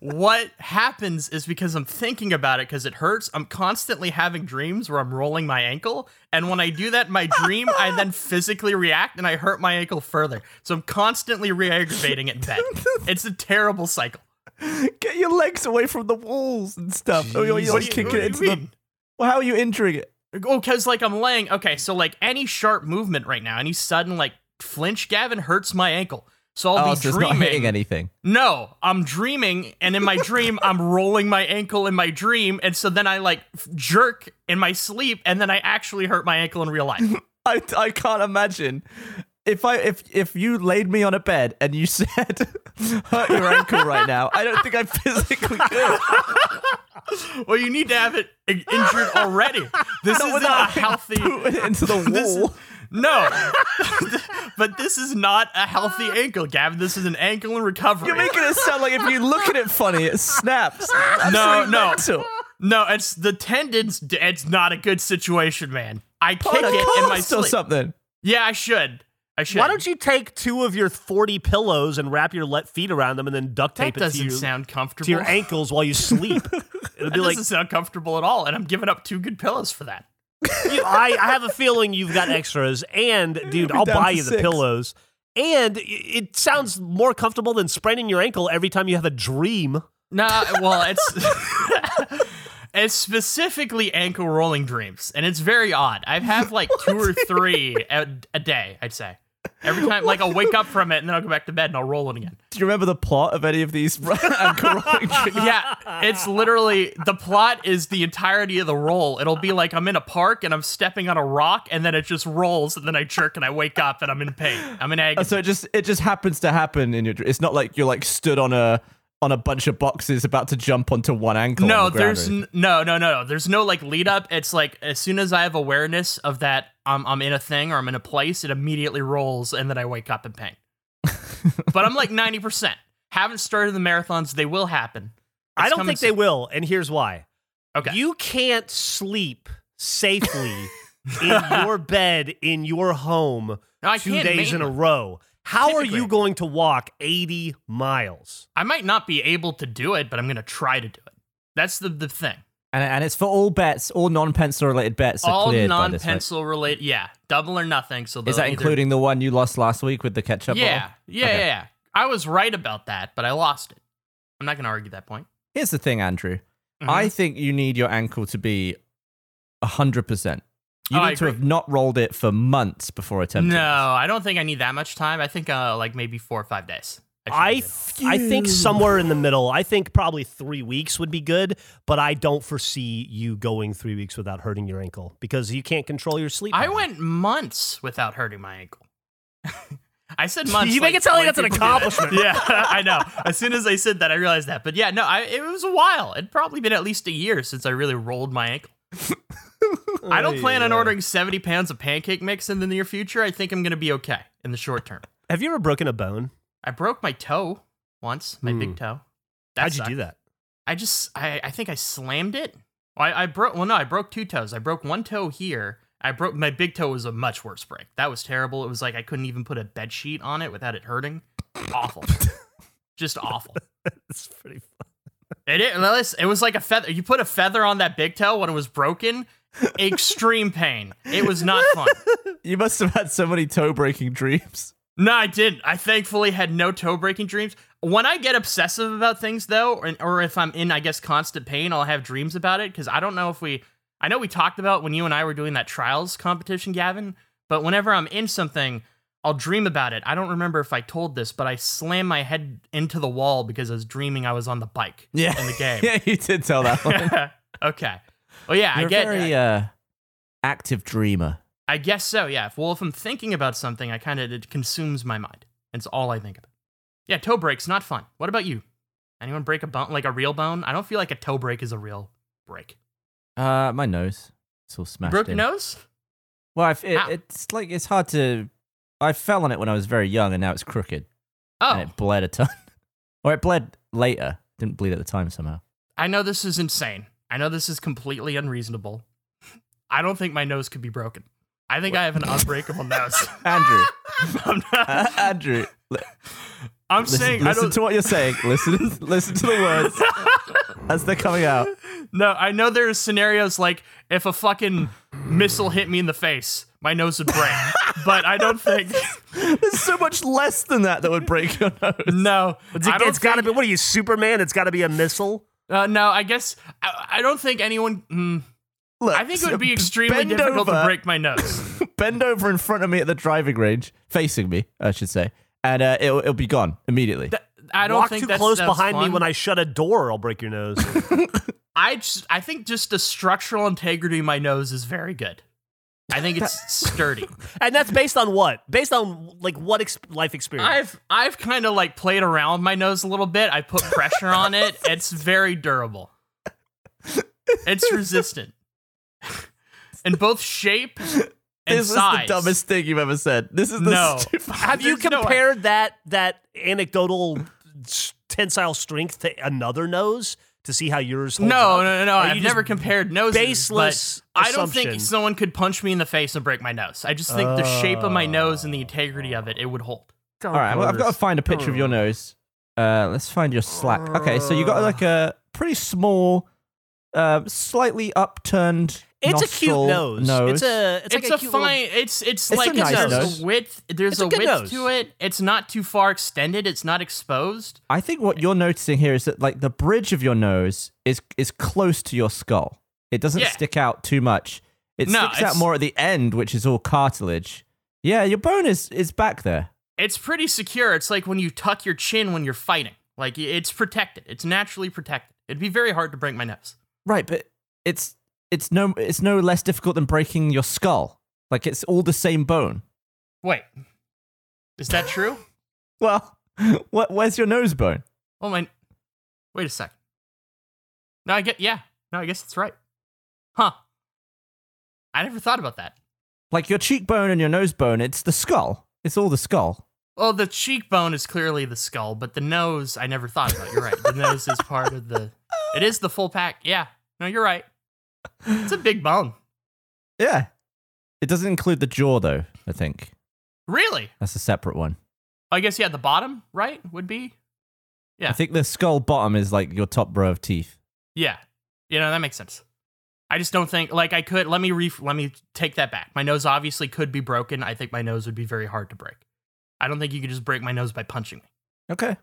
What happens is because I'm thinking about it because it hurts. I'm constantly having dreams where I'm rolling my ankle, and when I do that in my dream, I then [LAUGHS] physically react and I hurt my ankle further. So I'm constantly re-aggravating it in bed. [LAUGHS] It's a terrible cycle. Get your legs away from the walls and stuff. Oh, you're, you're What you- kicking what it into the. Well, how are you injuring it? Oh, because like I'm laying. Okay, so like any sharp movement right now, any sudden like flinch, Gavin hurts my ankle. So I'll Oh, be so it's not hitting dreaming. anything. No, I'm dreaming, and in my dream, [LAUGHS] I'm rolling my ankle in my dream, and so then I like f- jerk in my sleep, and then I actually hurt my ankle in real life. [LAUGHS] I, I can't imagine if I if if you laid me on a bed and you [LAUGHS] said hurt your ankle right now. I don't think I physically could. [LAUGHS] well, you need to have it injured already. This isn't a healthy. [LAUGHS] Into the is- no, but this is not a healthy ankle, Gavin. This is an ankle in recovery. You're making it sound like if you look at it funny, it snaps. No, no. mental. No, it's the tendons. It's not a good situation, man. I kick it in my cast or something. Yeah, I should. I should. Why don't you take two of your 40 pillows and wrap your le- feet around them and then duct That tape it to your, sound comfortable. to your ankles while you sleep? [LAUGHS] It'll That be like, doesn't sound comfortable at all, and I'm giving up two good pillows for that. [LAUGHS] you- I, I have a feeling you've got extras. And, [LAUGHS] dude, I'll buy you the six. pillows. And it- it sounds more comfortable than spraining your ankle every time you have a dream. Nah, well, it's it's specifically ankle rolling dreams, and it's very odd. I have like two or three a, a day, I'd say. Every time, like I'll wake up from it and then I'll go back to bed and I'll roll it again. Do you remember the plot of any of these ankle rolling tricks? Yeah, it's literally the plot is the entirety of the roll. It'll be like I'm in a park and I'm stepping on a rock and then it just rolls and then I jerk and I wake up and I'm in pain. I'm in uh, agony. So it just it just happens to happen in your. It's not like you're like stood on a on a bunch of boxes about to jump onto one ankle. No, the there's n- no, no, no, no. There's no like lead up. It's like as soon as I have awareness of that I'm I'm in a thing or I'm in a place, it immediately rolls and then I wake up in pain. [LAUGHS] but I'm like 90%. Haven't started the marathons. They will happen. I don't think they will, and here's why. Okay. You can't sleep safely [LAUGHS] in your bed in your home No, two days in a row. How are you going to walk 80 miles? I might not be able to do it, but I'm gonna try to do it. That's the the thing. And, and it's for all bets, all non-pencil related bets are All cleared by this, right? non-pencil related. Yeah, double or nothing. So Is that either- including the one you lost last week with the ketchup? Yeah, bottle? yeah, Okay. yeah, yeah. I was right about that, but I lost it. I'm not gonna argue that point. Here's the thing, Andrew. Mhm. I think you need your ankle to be hundred percent. You Oh, need to have not rolled it for months before attempting. No. I don't think I need that much time. I think uh, like maybe four or five days. Should I th- I think somewhere in the middle. I think probably three weeks would be good, but I don't foresee you going three weeks without hurting your ankle because you can't control your sleep. I pattern. went months without hurting my ankle. [LAUGHS] I said [LAUGHS] months. You make it sound like that's an people do that. accomplishment. [LAUGHS] yeah, I know. As soon as I said that, I realized that. But yeah, no, I, it was a while. It'd probably been at least a year since I really rolled my ankle. I don't plan on ordering 70 pounds of pancake mix in the near future. I think I'm going to be okay in the short term. Have you ever broken a bone? I broke my toe once, my Hmm. big toe. That How'd you do that? I just, I, I think I slammed it. I, I broke, well, no, I broke two toes. I broke one toe here. I broke, my big toe was a much worse break. That was terrible. It was like I couldn't even put a bed sheet on it without it hurting. Awful. [LAUGHS] just awful. It's pretty fun. It, it, Liz, it was like a feather. You put a feather on that big toe when it was broken. Extreme pain. It was not fun. [LAUGHS] You must have had so many toe breaking dreams. No, I didn't. I thankfully had no toe breaking dreams. When I get obsessive about things, though, or, or if I'm in, I guess, constant pain, I'll have dreams about it. Because I don't know if we, I know we talked about when you and I were doing that trials competition, Gavin, but whenever I'm in something, I'll dream about it. I don't remember if I told this, but I slammed my head into the wall because I was dreaming I was on the bike Yeah. in the [LAUGHS] game. yeah, you did tell that [LAUGHS] one. okay. Well, yeah, You're I get. a very uh, active dreamer. I guess so. Yeah. Well, if I'm thinking about something, I kind of it consumes my mind. It's all I think about. Yeah, toe breaks not fun. What about you? Anyone break a bone like a real bone? I don't feel like a toe break is a real break. Uh, my nose. It's all smashed Broke your nose? Well, it, it's like it's hard to. I fell on it when I was very young, and now it's crooked, Oh, and it bled a ton. [LAUGHS] or it bled later. Didn't bleed at the time somehow. I know this is insane. I know this is completely unreasonable. [LAUGHS] I don't think my nose could be broken. I think I have an unbreakable nose. [LAUGHS] Andrew, I'm, not, uh, Andrew, li- I'm listen, saying I listen don't. to what you're saying. Listen, listen to the words as they're coming out. No, I know there's scenarios like if a fucking missile hit me in the face, my nose would break. but I don't think. [LAUGHS] There's so much less than that that would break your nose. No, It's, I it's got to be. What are you, Superman? It's got to be a missile. Uh, no, I guess I, I don't think anyone. Mm, Look, I think it would be extremely bend difficult to break my nose. [LAUGHS] Bend over in front of me at the driving range, facing me, I should say, and uh, it'll, it'll be gone immediately. Th- I don't Walk think too that's, close that's behind me when I shut a door. I'll break your nose. [LAUGHS] I just, I think just the structural integrity of my nose is very good. I think it's [LAUGHS] sturdy. and that's based on what? Based on like what ex- life experience? I've I've kind of like played around with my nose a little bit. I put pressure on it. It's very durable. It's resistant. [LAUGHS] In both shape [LAUGHS] and this size. is the dumbest thing you've ever said. This is the No. stupid- [LAUGHS] Have you There's no- compared that that anecdotal tensile strength to another nose to see how yours holds No, up? no, no, no. Are you I've never compared noses. baseless but I don't think someone could punch me in the face and break my nose. I just think the shape of my nose and the integrity of it, it would hold. All right, well, I've got to find a picture of your nose. Uh, let's find your slack. Okay, so you got like a pretty small, uh, slightly upturned. It's a cute nose. nose. It's a it's, It's, like a, a, cute little- fine. It's it's It's like a nice there's nose. a width. There's It's a a, width nose. to it. It's not too far extended. It's not exposed. I think what you're noticing here is that like the bridge of your nose is is close to your skull. It doesn't Yeah. stick out too much. It No, sticks out more at the end, which is all cartilage. Yeah, your bone is is back there. It's pretty secure. It's like when you tuck your chin when you're fighting. Like it's protected. It's naturally protected. It'd be very hard to break my nose. Right, but it's it's no it's no less difficult than breaking your skull. Like it's all the same bone. Wait, is that true? [LAUGHS] Well, [LAUGHS] what where's your nose bone? oh my, wait a sec. No, I get yeah. No, I guess that's right. Huh. I never thought about that. Like your cheekbone and your nose bone, it's the skull. It's all the skull. Well, the cheekbone is clearly the skull, but the nose I never thought about. You're right. The nose is part of the. It is the full pack. Yeah. No, you're right. It's a big bone. Yeah. It doesn't include the jaw though, I think. Really? That's a separate one. I guess yeah. The bottom right would be. Yeah. I think the skull bottom is like your top row of teeth. Yeah. You know that makes sense. I just don't think like I could. Let me re. Let me take that back. My nose obviously could be broken. I think my nose would be very hard to break. I don't think you could just break my nose by punching me. Okay.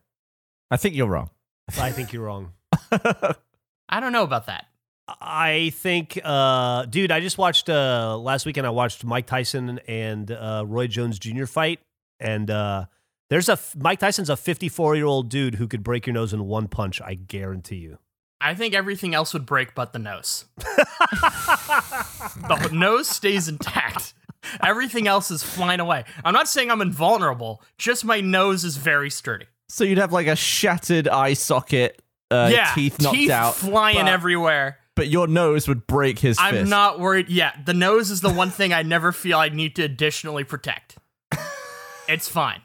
I think you're wrong. I think you're wrong. [LAUGHS] I don't know about that. I think, uh, dude, I just watched uh, last weekend. I watched Mike Tyson and uh, Roy Jones Jr. fight, and uh, there's a Mike Tyson's a 54 year old dude who could break your nose in one punch. I guarantee you. I think everything else would break but the nose. [LAUGHS] the nose stays intact. Everything else is flying away. I'm not saying I'm invulnerable, just my nose is very sturdy. So you'd have like a shattered eye socket, uh, yeah, teeth knocked out, flying but, everywhere. But your nose would break his I'm fist. not worried. Yeah, the nose is the one thing I never feel I need to additionally protect. [LAUGHS] it's fine.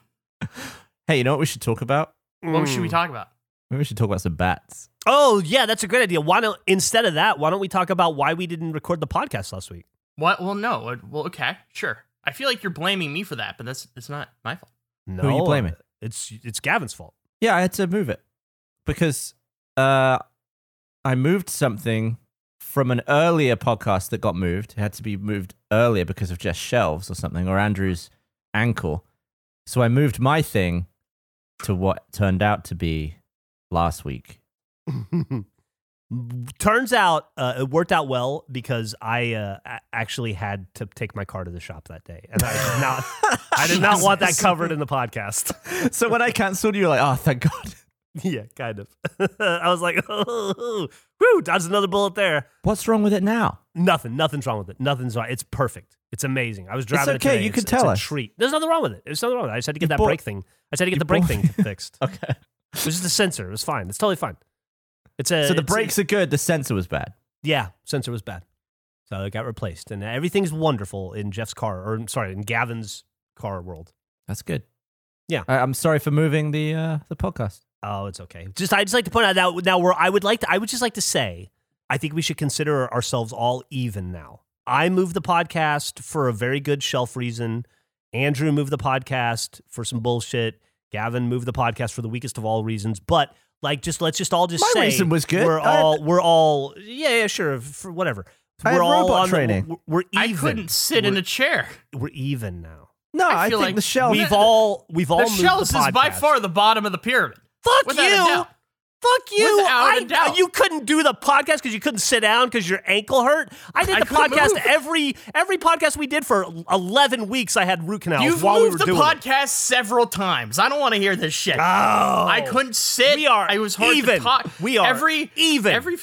Hey, you know what we should talk about? What should we talk about? Maybe we should talk about some bats. Oh yeah, that's a great idea. Why don't instead of that, why don't we talk about why we didn't record the podcast last week? What? Well, no. Uh, Well, okay, sure. I feel like you're blaming me for that, but that's it's not my fault. No, are you blaming? It's it's Gavin's fault. Yeah, I had to move it because uh, I moved something from an earlier podcast that got moved. It had to be moved earlier because of just shelves or something, or Andrew's ankle. So I moved my thing to what turned out to be last week. [LAUGHS] Turns out uh, it worked out well because I uh, actually had to take my car to the shop that day, and I did not. I did not [LAUGHS] want that covered in the podcast. [LAUGHS] so when I cancelled, you were like, "Oh, thank God." Yeah, kind of. [LAUGHS] I was like, [LAUGHS] oh, "Whoo!" Dodged another bullet there. What's wrong with it now? Nothing. Nothing's wrong with it. Nothing's wrong. It's perfect. It's amazing. I was driving. it okay, today. you It's- could tell it's us. a treat. There's nothing wrong with it. There's nothing wrong with it. I just had to get You that bought- brake thing. I just had to get the brake bought- thing [LAUGHS] fixed. Okay. It was just a sensor. It was fine. It's totally fine. It's a. So the it's a- brakes are good. The sensor was bad. Yeah, sensor was bad. So it got replaced. And everything's wonderful in Geoff's car, or sorry, in Gavin's car world. That's good. Yeah. I, I'm sorry for moving the uh, the podcast. Oh, it's okay. Just I just like to point out now now where I would like to I would just like to say I think we should consider ourselves all even now. I moved the podcast for a very good shelf reason. Andrew moved the podcast for some bullshit. Gavin moved the podcast for the weakest of all reasons. But like, just let's just all just My say reason was good. We're I had- all we're all yeah yeah sure for whatever. I had we're all robot on the- training. we're, we're even. I couldn't sit in We're- a chair. We're even now. No, I I, feel think like the shelf. We've all we've all The moved shelves is by far the bottom of the pyramid. Fuck Without you. Fuck you. I. You couldn't do the podcast because you couldn't sit down because your ankle hurt. I did the couldn't podcast move. every every podcast we did for eleven weeks. I had root canals You've while we were moved the doing it. podcast several times. I don't want to hear this shit. Oh, I couldn't sit. We are I was hard even. to talk. We are every even. Every.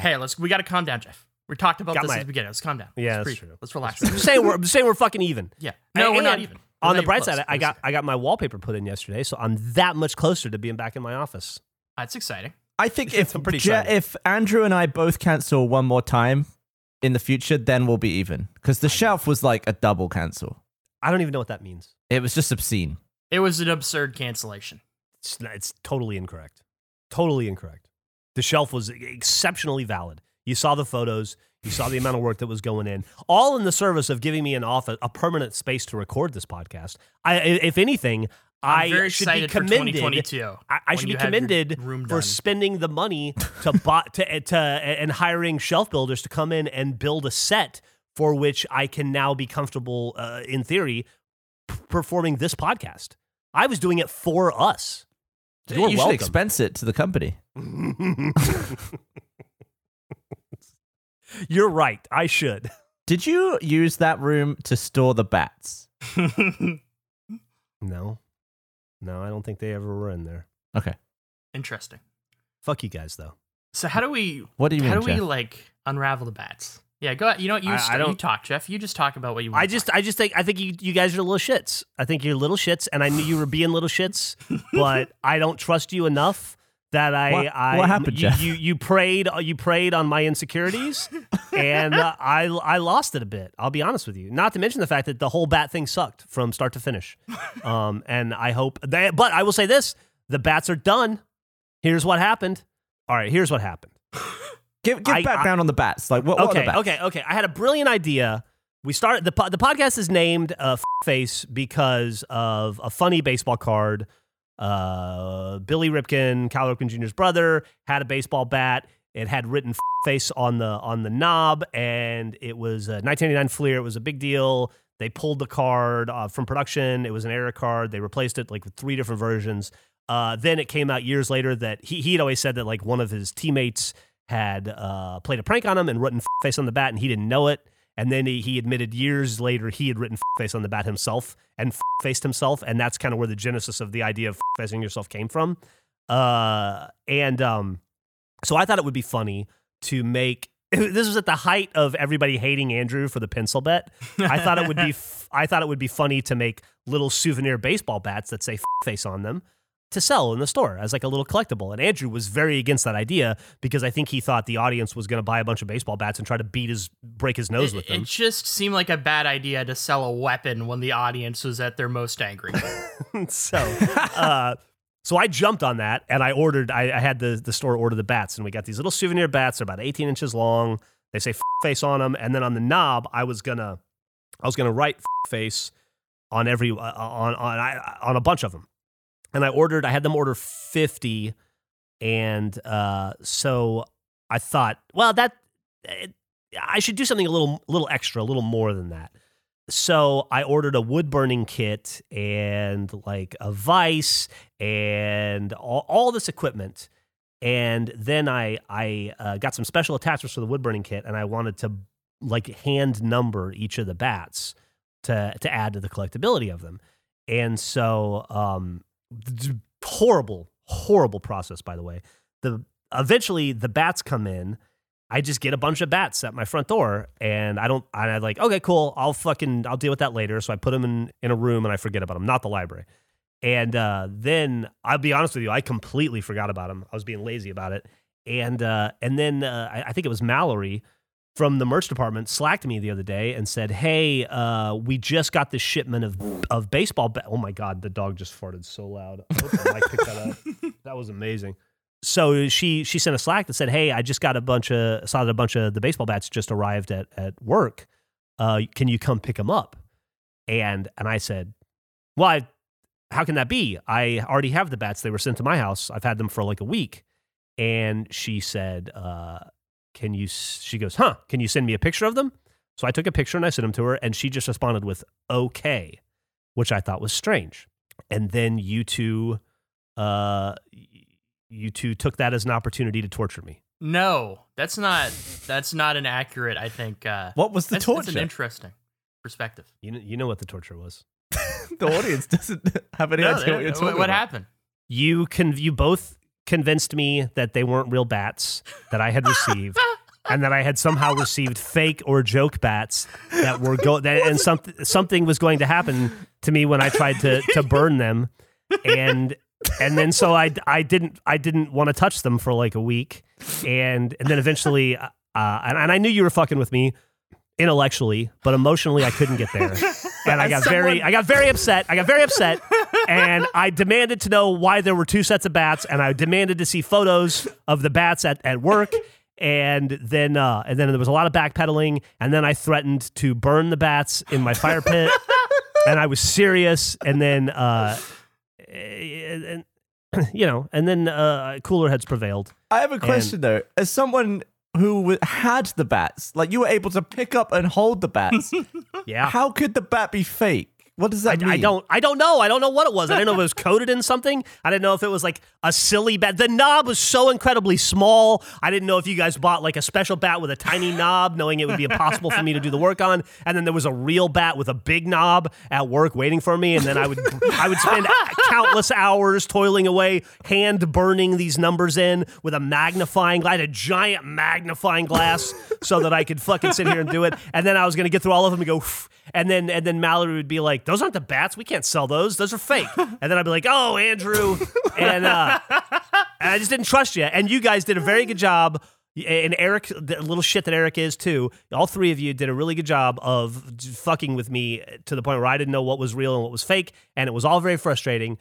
Hey, let's. We got to calm down, Geoff. We talked about Got this my- at the beginning. Let's calm down. Yeah, Let's that's breathe. true. Let's relax. I'm saying we're saying we're fucking even. yeah. No, And- we're not even. We're On not the bright even side, close. I got I got my wallpaper put in yesterday, so I'm that much closer to being back in my office. That's exciting. I think if I'm pretty Je- if Andrew and I both cancel one more time in the future, then we'll be even. Because the shelf was like a double cancel. I don't even know what that means. It was just obscene. It was an absurd cancellation. It's, not- it's totally incorrect. Totally incorrect. The shelf was exceptionally valid. You saw the photos. You saw the amount of work that was going in, all in the service of giving me an office, a permanent space to record this podcast. I, if anything, I'm I should be commended. I, I should be you have your commended room for spending the money to [LAUGHS] buy to, to and hiring shelf builders to come in and build a set for which I can now be comfortable, uh, in theory, p- performing this podcast. I was doing it for us. You're you welcome. should expense it to the company. [LAUGHS] [LAUGHS] You're right. I should. [LAUGHS] Did you use that room to store the bats? No, no, I don't think they ever were in there. Okay. Interesting. Fuck you guys though. So how do we? What do you how mean, do we Geoff? like unravel the bats? Yeah, go. ahead. You know what? You I- I st- you don't- talk, Geoff. You just talk about what you. want I just, I just think, I think you, you guys are little shits. I think you're little shits, and I knew you were being little shits, [LAUGHS] but I don't trust you enough that I, What- I, what happened, you, Geoff? You, you preyed, you preyed on my insecurities, and uh, [LAUGHS] I, I lost it a bit. I'll be honest with you. Not to mention the fact that the whole bat thing sucked from start to finish. Um, and I hope that, but I will say this: the bats are done. Here's what happened. All right, here's what happened. Give give I- background on the bats. Like what? what okay, the bats? okay, okay. I had a brilliant idea. We started the po- the podcast is named uh, F- Face because of a funny baseball card. Uh, Billy Ripken, Cal Ripken Jr.'s brother, had a baseball bat. It had written Face on the on the knob, and it was a 1989 Fleer. It was a big deal. They pulled the card uh, from production. It was an error card. They replaced it like with three different versions. Uh, then it came out years later that he he'd always said that like one of his teammates had uh, played a prank on him and written face on the bat, and he didn't know it. And then he, he admitted years later he had written face on the bat himself and faced himself, and that's kind of where the genesis of the idea of facing yourself came from. Uh, and um, so I thought it would be funny to make. [LAUGHS] This was at the height of everybody hating Andrew for the pencil bet. I thought it would be. [LAUGHS] F- I thought it would be funny to make little souvenir baseball bats that say face on them to sell in the store as like a little collectible. And Andrew was very against that idea because I think he thought the audience was going to buy a bunch of baseball bats and try to beat his break his nose It, with them. it just seemed like a bad idea to sell a weapon when the audience was at their most angry. [LAUGHS] so, uh, so I jumped on that and I ordered. I, I had the the store order the bats, and we got these little souvenir bats. They're about 18 inches long. They say face on them, and then on the knob, I was gonna, I was gonna write face on every uh, on on I, on a bunch of them, and I ordered. I had them order 50, and uh, so I thought, well, that it, I should do something a little little extra, a little more than that. So I ordered a wood burning kit and like a vice and all, all this equipment. And then I I uh, got some special attachments for the wood burning kit, and I wanted to like hand number each of the bats to to add to the collectability of them. And so, um, horrible, horrible process. By the way, the eventually the bats come in. I just get a bunch of bats at my front door, and I don't. And I'm like, okay, cool. I'll fucking I'll deal with that later. So I put them in in a room, and I forget about them. Not the library. And uh, then I'll be honest with you, I completely forgot about them. I was being lazy about it. And uh, and then uh, I, I think it was Mallory from the merch department slacked me the other day and said, "Hey, uh, we just got this shipment of of baseball. Ba- oh my god, the dog just farted so loud. I hope picked that up. [LAUGHS] That was amazing." So she she sent a slack that said, "Hey, I just got a bunch of saw that a bunch of the baseball bats just arrived at at work. Uh, can you come pick them up?" And and I said, "Well, I, how can that be? I already have the bats. They were sent to my house. I've had them for like a week." And she said, uh, "Can you?" She goes, "Huh? Can you send me a picture of them?" So I took a picture and I sent them to her, and she just responded with "Okay," which I thought was strange. And then you two, uh, you two took that as an opportunity to torture me. no, that's not that's not an accurate. I think. Uh, What was the that's, that's an interesting perspective. You know, you know what the torture was. [LAUGHS] the audience doesn't [LAUGHS] have any No, idea what you're what, what about. happened? You can you both convinced me that they weren't real bats that I had received. And that I had somehow received fake or joke bats that were go that and something something was going to happen to me when I tried to to burn them, and and then so I I didn't I didn't want to touch them for like a week, and and then eventually uh and, and I knew you were fucking with me intellectually, but emotionally I couldn't get there, and I got very I got very upset. I got very upset, and I demanded to know why there were two sets of bats, and I demanded to see photos of the bats at, at work. And then, uh, and then there was a lot of backpedaling, and then I threatened to burn the bats in my fire pit, [LAUGHS] and I was serious. And then, uh, and, you know, and then uh, cooler heads prevailed. I have a question though. As someone who w- had the bats, like you were able to pick up and hold the bats, [LAUGHS] Yeah, how could the bat be fake? What does that I, mean? I don't. I don't know. I don't know what it was. I didn't know if it was coated in something. I didn't know if it was like a silly bat. The knob was so incredibly small. I didn't know if you guys bought like a special bat with a tiny knob, knowing it would be impossible for me to do the work on. And then there was a real bat with a big knob at work waiting for me. And then I would I would spend countless hours toiling away, hand burning these numbers in with a magnifying. Glass. I had a giant magnifying glass so that I could fucking sit here and do it. And then I was gonna get through all of them and go. And then and then Mallory would be like, "Those aren't the bats. We can't sell those. Those are fake." [LAUGHS] And then I'd be like, "Oh, Andrew," and uh, [LAUGHS] and I just didn't trust you. And you guys did a very good job. And Eric, the little shit that Eric is too. All three of you did a really good job of fucking with me to the point where I didn't know what was real and what was fake, and it was all very frustrating.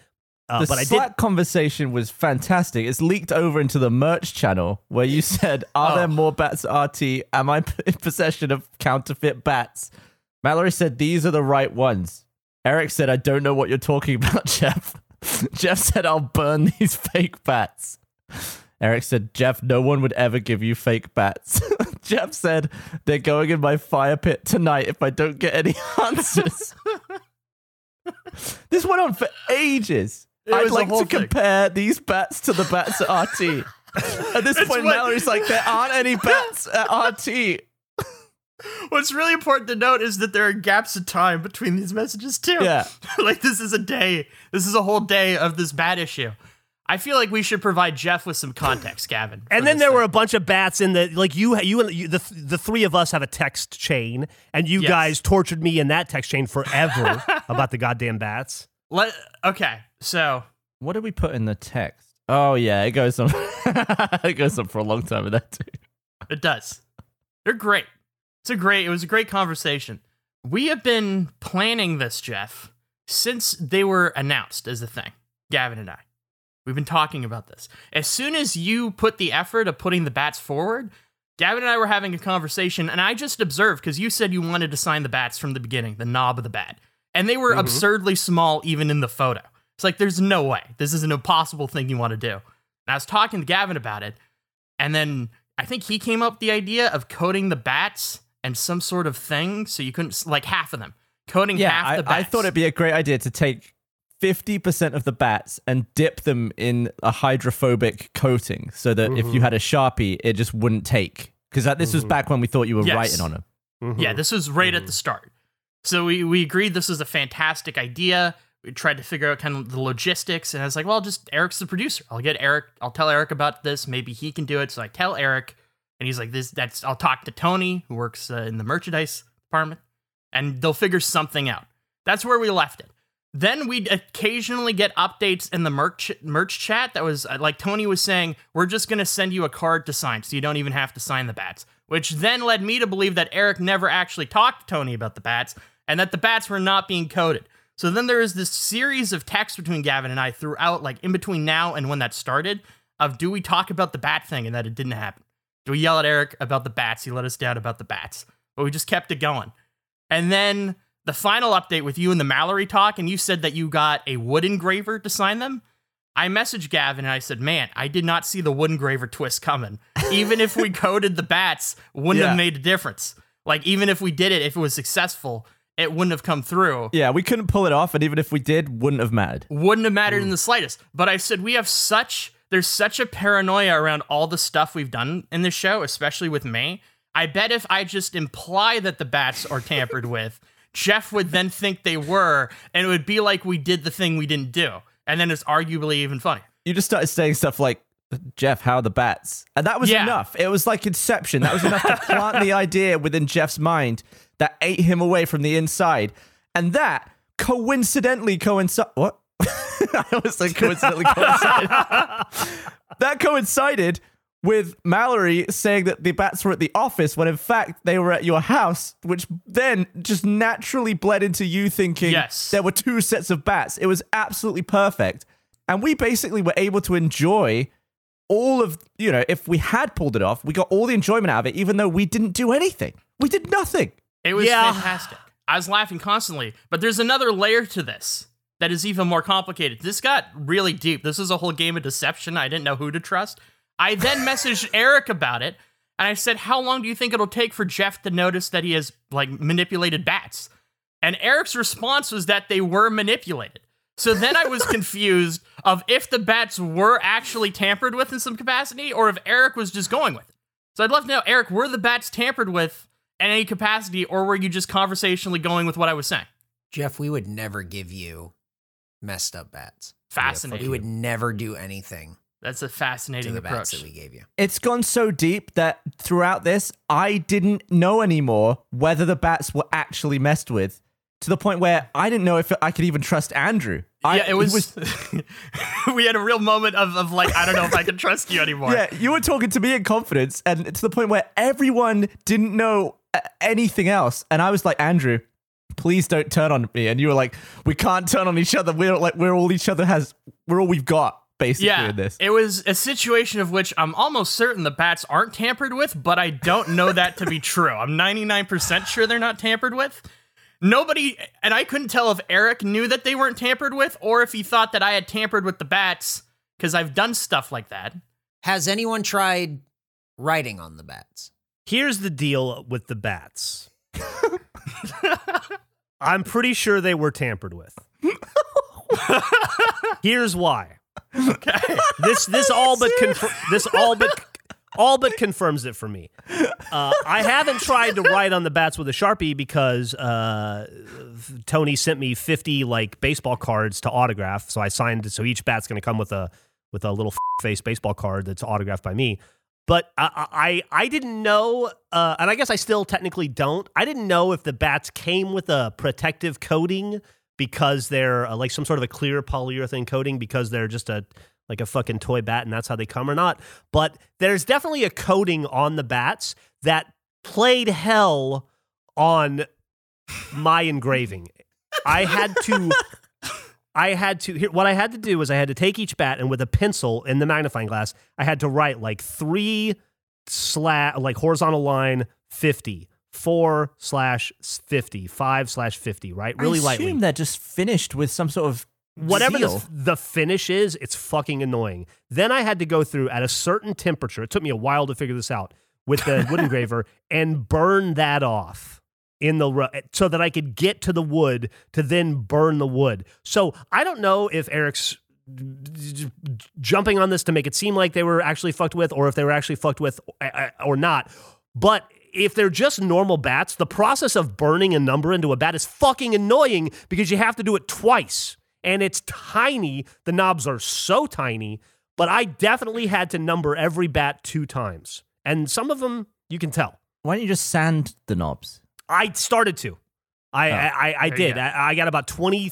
Uh, The but I did. Slack conversation was fantastic. It's leaked over into the merch channel where you said, "Are Oh. there more bats at RT? Am I [LAUGHS] in possession of counterfeit bats?" Mallory said, "These are the right ones." Eric said, "I don't know what you're talking [LAUGHS] about, Geoff." Geoff said, "I'll burn these fake bats." Eric said, "Geoff, no one would ever give you fake bats." [LAUGHS] Geoff said, "They're going in my fire pit tonight if I don't get any [LAUGHS] answers." this went on for ages. It I'd like to thing. compare these bats to the bats at RT. At this point, what- Mallory's like, there aren't any bats at RT. [LAUGHS] What's really important to note is that there are gaps of time between these messages too. Yeah. [LAUGHS] like this is a day. This is a whole day of this bad issue. I feel like we should provide Geoff with some context, [LAUGHS] Gavin. And then there thing. were a bunch of bats in the like you you and you, the the three of us have a text chain, and you Yes. guys tortured me in that text chain forever about the goddamn bats. Let okay. So What did we put in the text? Oh yeah, it goes on. it goes on for a long time with that too. It does. They're great. It's a great. It was a great conversation. We have been planning this, Geoff, since they were announced as a thing. Gavin and I, we've been talking about this. As soon as you put the effort of putting the bats forward, Gavin and I were having a conversation, and I just observed because you said you wanted to sign the bats from the beginning, the knob of the bat, and they were mm-hmm. absurdly small even in the photo. It's like there's no way this is an impossible thing you want to do. And I was talking to Gavin about it, and then I think he came up with the idea of coating the bats and some sort of thing so you couldn't like half of them coating Yeah, half I, the bats. I thought it'd be a great idea to take 50% of the bats and dip them in a hydrophobic coating so that if you mm-hmm. had a Sharpie, it just wouldn't take. Because this was mm-hmm. back when we thought you were Yes. writing on them. Mm-hmm. Yeah, this was right at the start. So we, we agreed this was a fantastic idea. We tried to figure out kind of the logistics, and I was like, well, just Eric's the producer. I'll get Eric. I'll tell Eric about this. Maybe he can do it. So I tell Eric, and he's like, this. That's. I'll talk to Tony, who works uh, in the merchandise department, and they'll figure something out. That's where we left it. Then we'd occasionally get updates in the merch merch chat that was uh, like Tony was saying, we're just gonna send you a card to sign, so you don't even have to sign the bats. Which then led me to believe that Eric never actually talked to Tony about the bats, and that the bats were not being coded. So then there is this series of texts between Gavin and I throughout, like in between now and when that started, of do we talk about the bat thing and that it didn't happen? We yell at Eric about the bats? He let us down about the bats. But we just kept it going. And then the final update with you and the Mallory talk, and you said that you got a wood engraver to sign them. I messaged Gavin and I said, Man, I did not see the wood engraver twist coming. Even if we [LAUGHS] coded the bats, wouldn't Yeah. have made a difference. Like, even if we did it, if it was successful, it wouldn't have come through. Yeah, we couldn't pull it off, and even if we did, wouldn't have mattered. Wouldn't have mattered in mm. the slightest. But I said, We have such, there's such a paranoia around all the stuff we've done in this show, especially with May. I bet if I just imply that the bats are tampered [LAUGHS] with, Geoff would then think they were, and it would be like we did the thing we didn't do. And then it's arguably even funny. You just started saying stuff like, Geoff, how are the bats? And that was Yeah. enough. It was like Inception. That was enough to plant the [LAUGHS] idea within Geoff's mind that ate him away from the inside. And that coincidentally coincided. What? [LAUGHS] I always say coincidentally coincided. [LAUGHS] that coincided with Mallory saying that the bats were at the office when in fact they were at your house, which then just naturally bled into you thinking Yes. there were two sets of bats. It was absolutely perfect. And we basically were able to enjoy all of, you know, if we had pulled it off, we got all the enjoyment out of it, even though we didn't do anything. We did nothing. It was Yeah. fantastic. I was laughing constantly. But there's another layer to this that is even more complicated. This got really deep. This is a whole game of deception. I didn't know who to trust. I then messaged [LAUGHS] Eric about it, and I said, "How long do you think it'll take for Geoff to notice that he has like manipulated bats?" And Eric's response was that they were manipulated. So then I was [LAUGHS] confused of if the bats were actually tampered with in some capacity or if Eric was just going with it. So I'd love to know, Eric, were the bats tampered with in any capacity or were you just conversationally going with what I was saying? Geoff, we would never give you messed up bats. Fascinating. We would never do anything That's a to fascinating the bats approach. that we gave you. It's gone so deep that throughout this, I didn't know anymore whether the bats were actually messed with. To the point where I didn't know if I could even trust Andrew. I, yeah, it he was. [LAUGHS] we had a real moment of, of like, I don't know if I can trust you anymore. Yeah, you were talking to me in confidence, and to the point where everyone didn't know uh, anything else, and I was like, Andrew, please don't turn on me, and you were like, we can't turn on each other. We're like, we're all each other has, we're all we've got basically Yeah, in this. it was a situation of which I'm almost certain the bats aren't tampered with, but I don't know that to be [LAUGHS] true. I'm 99% sure they're not tampered with. Nobody, and I couldn't tell if Eric knew that they weren't tampered with or if he thought that I had tampered with the bats because I've done stuff like that. Has anyone tried writing on the bats? Here's the deal with the bats. [LAUGHS] I'm pretty sure they were tampered with. [LAUGHS] Here's why. Okay. This this [LAUGHS] all but this all but all but confirms it for me. Uh, I haven't tried to write on the bats with a sharpie because uh, Tony sent me 50 like baseball cards to autograph. So I signed. So each bat's going to come with a with a little [LAUGHS] face baseball card that's autographed by me. But I I, I didn't know, uh, and I guess I still technically don't. I didn't know if the bats came with a protective coating because they're uh, like some sort of a clear polyurethane coating because they're just a like a fucking toy bat and that's how they come or not. But there's definitely a coating on the bats that played hell on my engraving. I had to I had to here, what I had to do was I had to take each bat and with a pencil in the magnifying glass, I had to write like three slash like horizontal line 50, four slash 50, five slash 50, right? Really I lightly assume they're just finished with some sort of whatever the, the finish is, it's fucking annoying. Then I had to go through at a certain temperature. It took me a while to figure this out with the wood engraver [LAUGHS] and burn that off in the so that I could get to the wood to then burn the wood. So I don't know if Eric's jumping on this to make it seem like they were actually fucked with or if they were actually fucked with uh, or not. But if they're just normal bats, the process of burning a number into a bat is fucking annoying because you have to do it twice. And it's tiny. The knobs are so tiny, but I definitely had to number every bat two times. And some of them you can tell. Why don't you just sand the knobs? I started to. I Oh. I, I, I did. I, I got about twenty.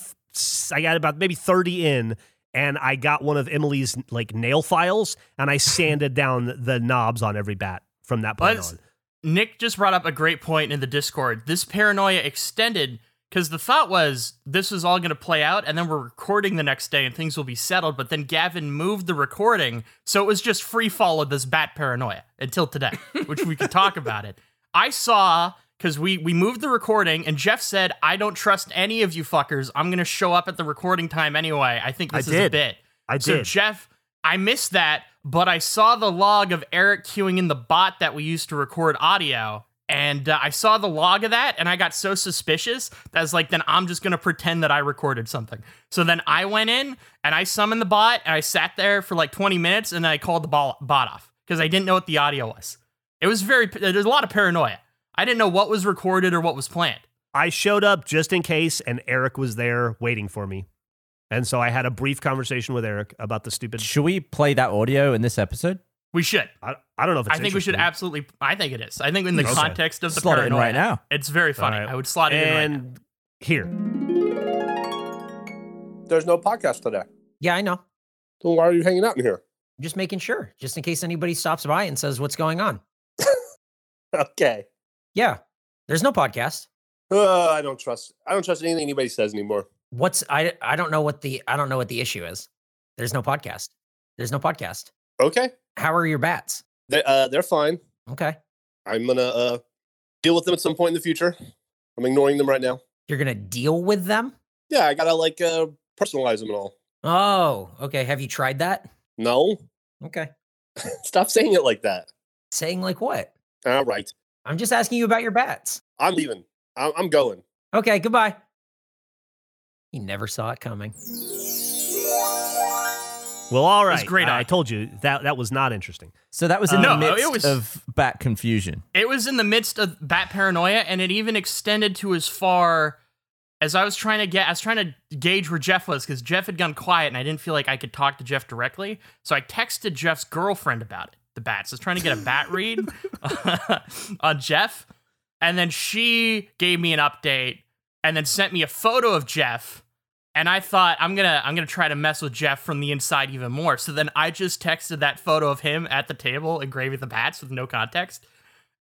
I got about maybe thirty in, and I got one of Emily's like nail files, and I [LAUGHS] sanded down the knobs on every bat from that point Let's- on. Nick just brought up a great point in the Discord. This paranoia extended because the thought was this was all going to play out and then we're recording the next day and things will be settled. But then Gavin moved the recording. So it was just free fall of this bat paranoia until today, which we could talk about it. I saw because we, we moved the recording and Geoff said, I don't trust any of you fuckers. I'm going to show up at the recording time anyway. I think I this is a bit. I did. So did. Geoff, I missed that, but I saw the log of Eric queuing in the bot that we used to record audio, and uh, I saw the log of that, and I got so suspicious that I was like, then I'm just gonna pretend that I recorded something. So then I went in and I summoned the bot, and I sat there for like 20 minutes, and then I called the bot off because I didn't know what the audio was. It was very there's a lot of paranoia. I didn't know what was recorded or what was planned. I showed up just in case, and Eric was there waiting for me. And so I had a brief conversation with Eric about the stupid. Should we play that audio in this episode? We should. I, I don't know if it's I think we should absolutely. I think it is. I think in the Okay. context of the Slot it in paranoia, right now. It's very funny. All right. I would slot it in right now. Here, There's no podcast today. Yeah, I know. So why are you hanging out in here? I'm just making sure, just in case anybody stops by and says, What's going on? [LAUGHS] Okay. Yeah, there's no podcast. Uh, I don't trust. I don't trust anything anybody says anymore. What's I I don't know what the I don't know what the issue is. There's no podcast. There's no podcast. Okay. How are your bats? They, uh, they're fine. Okay. I'm gonna uh deal with them at some point in the future. I'm ignoring them right now. You're gonna deal with them? Yeah, I gotta like uh personalize them and all. Oh, okay. Have you tried that? No, Okay. [LAUGHS] stop saying it like that. Saying like what? All right, I'm just asking you about your bats. I'm leaving. I'm, I'm going. Okay, goodbye. He never saw it coming. Well, all right. was great I, I told you that that was not interesting. So that was in Uh, the no, it midst was- of bat confusion. It was in the midst of bat paranoia, and it even extended to as far as I was trying to get. I was trying to gauge where Geoff was because Geoff had gone quiet, and I didn't feel like I could talk to Geoff directly. So I texted Geoff's girlfriend about it, the bats. I was trying to get a bat read on [LAUGHS] uh, Geoff, and then she gave me an update, and then sent me a photo of Geoff. And I thought I'm gonna I'm gonna try to mess with Geoff from the inside even more. So then I just texted that photo of him at the table engraving the bats with no context.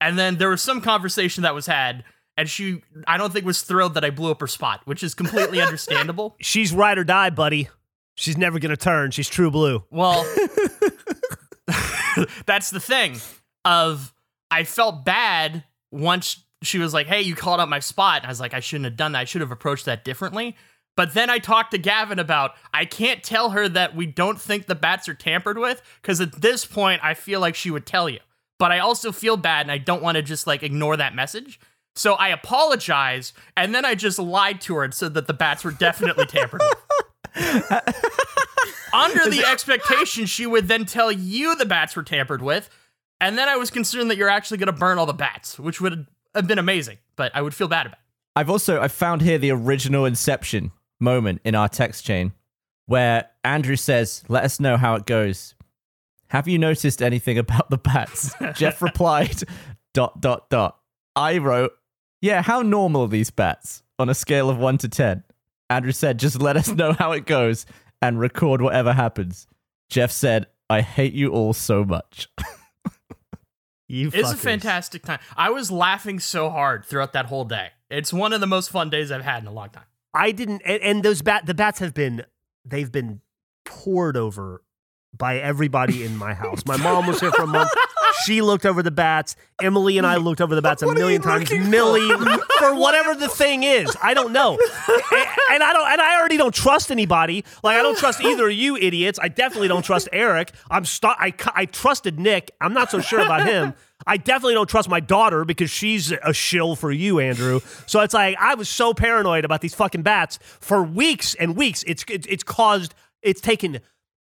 And then there was some conversation that was had, and she I don't think was thrilled that I blew up her spot, which is completely understandable. [LAUGHS] She's ride or die, buddy. She's never gonna turn. She's true blue. Well, [LAUGHS] [LAUGHS] that's the thing. Of I felt bad once she was like, "Hey, you called out my spot." And I was like, "I shouldn't have done that. I should have approached that differently." But then I talked to Gavin about I can't tell her that we don't think the bats are tampered with because at this point I feel like she would tell you. But I also feel bad and I don't want to just like ignore that message. So I apologize and then I just lied to her and said that the bats were definitely tampered with. [LAUGHS] Under the expectation she would then tell you the bats were tampered with. And then I was concerned that you're actually going to burn all the bats, which would have been amazing, but I would feel bad about it. I've also I found here the original Inception moment in our text chain where Andrew says, "Let us know how it goes." Have you noticed anything about the bats? [LAUGHS] Geoff replied, "Dot dot dot." I wrote, "Yeah, how normal are these bats on a scale of one to ten?" Andrew said, "Just let us know how it goes and record whatever happens." Geoff said, "I hate you all so much." [LAUGHS] You It's a fantastic time. I was laughing so hard throughout that whole day. It's one of the most fun days I've had in a long time. I didn't, and, and those bat, the bats have been, they've been pored over by everybody in my house. My mom was here for a month. [LAUGHS] She looked over the bats. Emily and I looked over the bats a million times. Millie, [LAUGHS] for whatever the thing is, I don't know, and, and I don't, and I already don't trust anybody. Like I don't trust either of you idiots. I definitely don't trust Eric. I'm st- I, cu- I trusted Nick. I'm not so sure about him. I definitely don't trust my daughter because she's a shill for you, Andrew. So it's like I was so paranoid about these fucking bats for weeks and weeks. It's it's, it's caused it's taken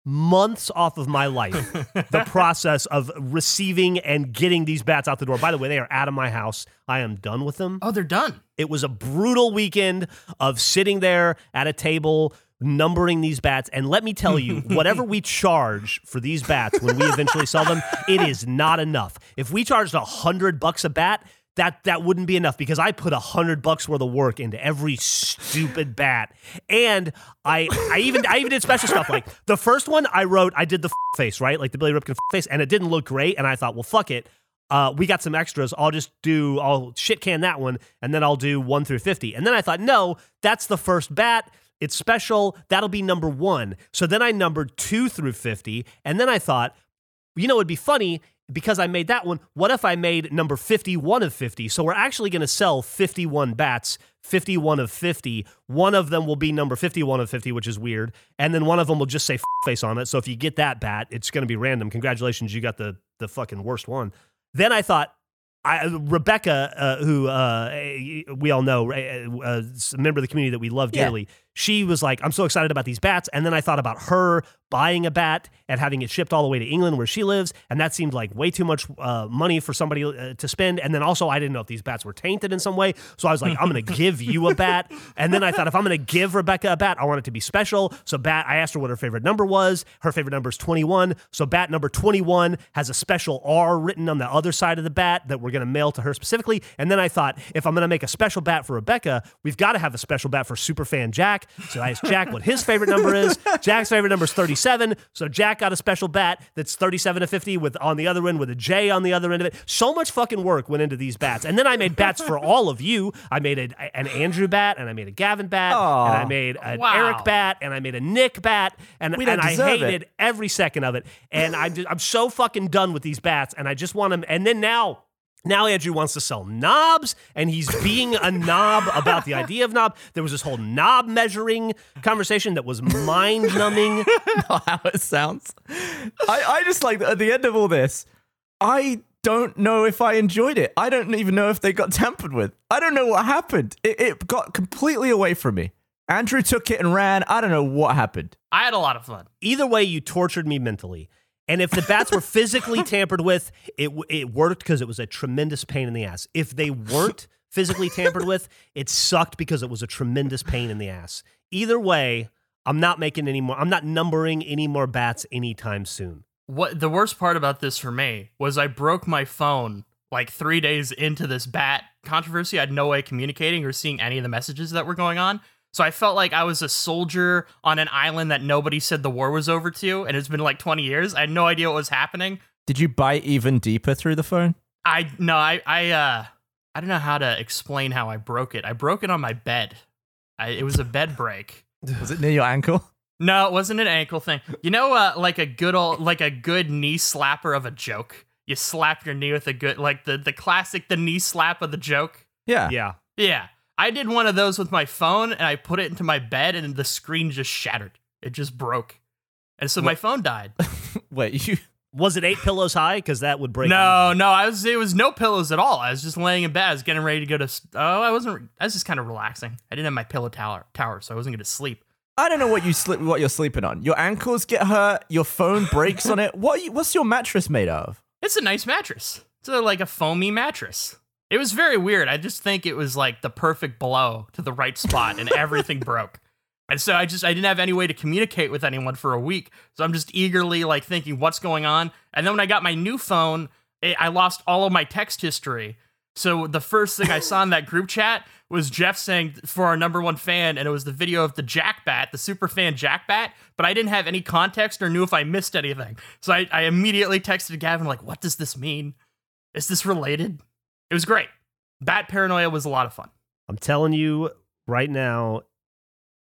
months off of my life [LAUGHS] the process of receiving and getting these bats out the door. By the way, they are out of my house. I am done with them. Oh, they're done. It was a brutal weekend of sitting there at a table numbering these bats and let me tell you [LAUGHS] whatever we charge for these bats when we eventually sell them it is not enough if we charged a hundred bucks a bat that that wouldn't be enough because I put a hundred bucks worth of work into every stupid bat, and I I even I even did special stuff like the first one I wrote I did the face right like the Billy Ripken f- face and it didn't look great and I thought well fuck it uh, we got some extras. I'll just do, I'll shit can that one, and then I'll do one through 50. And then I thought, no, that's the first bat. It's special. That'll be number one. So then I numbered two through 50. And then I thought, you know, it'd be funny because I made that one. What if I made number 51 of 50? So we're actually going to sell 51 bats, 51 of 50. One of them will be number 51 of 50, which is weird. And then one of them will just say [LAUGHS] face on it. So if you get that bat, it's going to be random. Congratulations, you got the, the fucking worst one. Then I thought, I, Rebecca, uh, who uh, we all know, uh, uh, a member of the community that we love Yeah. She was like, I'm so excited about these bats. And then I thought about her buying a bat and having it shipped all the way to England where she lives. And that seemed like way too much uh, money for somebody uh, to spend. And then also, I didn't know if these bats were tainted in some way. So I was like, I'm going [LAUGHS] to give you a bat. And then I thought, if I'm going to give Rebecca a bat, I want it to be special. So, bat, I asked her what her favorite number was. Her favorite number is 21. So, bat number 21 has a special R written on the other side of the bat that we're going to mail to her specifically. And then I thought, if I'm going to make a special bat for Rebecca, we've got to have a special bat for Superfan Jack. So I asked Jack what his favorite number is. Jack's favorite number is 37. So Jack got a special bat that's 37 to 50 with on the other end with a J on the other end of it. So much fucking work went into these bats. And then I made bats for all of you. I made a, an Andrew bat and I made a Gavin bat Aw. and I made an Wow. Eric bat and I made a Nick bat and, We don't and I deserve it. hated every second of it. And I'm just, I'm so fucking done with these bats and I just want them. And then now now Andrew wants to sell knobs, and he's being a knob about the idea of knob. There was this whole knob measuring conversation that was mind numbing. [LAUGHS] not how it sounds. I, I just like at the end of all this, I don't know if I enjoyed it. I don't even know if they got tampered with. I don't know what happened. It, it got completely away from me. Andrew took it and ran. I don't know what happened. I had a lot of fun. Either way, you tortured me mentally. And if the bats were [LAUGHS] physically tampered with, it it worked because it was a tremendous pain in the ass. If they weren't physically tampered with, it sucked because it was a tremendous pain in the ass. Either way, I'm not making any more. I'm not numbering any more bats anytime soon. What the worst part about this for me was I broke my phone like three days into this bat controversy. I had no way of communicating or seeing any of the messages that were going on. So I felt like I was a soldier on an island that nobody said the war was over to, and it's been like 20 years. I had no idea what was happening. Did you bite even deeper through the phone? I no, I I uh I don't know how to explain how I broke it. I broke it on my bed. I, it was a bed break. [LAUGHS] Was it near your ankle? No, it wasn't an ankle thing. You know, uh, like a good old, like a good knee slapper of a joke. You slap your knee with a good, like the the classic, the knee slap of the joke. Yeah. Yeah. Yeah, I did one of those with my phone, and I put it into my bed, and the screen just shattered. It just broke, and so my phone died. [LAUGHS] Wait, you. Was it eight pillows high? Because that would break. No, no, I was. It was no pillows at all. I was just laying in bed. I was getting ready to go to. Oh, I wasn't. I was just kind of relaxing. I didn't have my pillow tower, tower, so I wasn't going to sleep. I don't know what you sleep, what you're sleeping on. Your ankles get hurt. Your phone breaks on it. [LAUGHS] What? you- What's your mattress made of? It's a nice mattress. It's a, like a foamy mattress. It was very weird. I just think it was like the perfect blow to the right spot, and [LAUGHS] everything broke. And so I just I didn't have any way to communicate with anyone for a week. So I'm just eagerly like thinking what's going on. And then when I got my new phone, it, I lost all of my text history. So the first thing I saw in that group chat was Geoff saying for our number one fan, and it was the video of the Jackbat, the super fan Jackbat. But I didn't have any context or knew if I missed anything. So I, I immediately texted Gavin like, "What does this mean? Is this related?" It was great. Bat paranoia was a lot of fun. I'm telling you right now,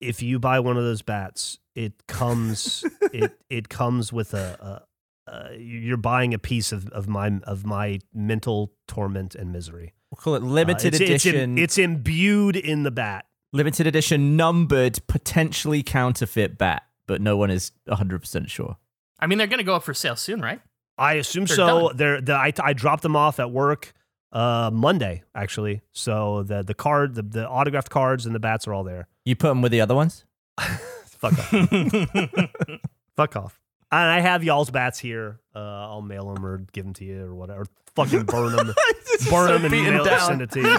if you buy one of those bats, it comes [LAUGHS] it it comes with a, a, a you're buying a piece of, of my of my mental torment and misery. We'll call it Uh, limited it's, it's im- edition. It's, imbued in the bat. limited edition, numbered, potentially counterfeit bat, but no one is 100 percent sure. I mean, they're gonna go up for sale soon, right? I assume They're so. done. They're, the, I, I dropped them off at work uh, Monday, actually. So the the card, the, the autographed cards, and the bats are all there. You put them with the other ones. [LAUGHS] Fuck off. [LAUGHS] Fuck off. And I have y'all's bats here. Uh, I'll mail them or give them to you or whatever. Fucking burn them. [LAUGHS] burn them and mail, send it to you.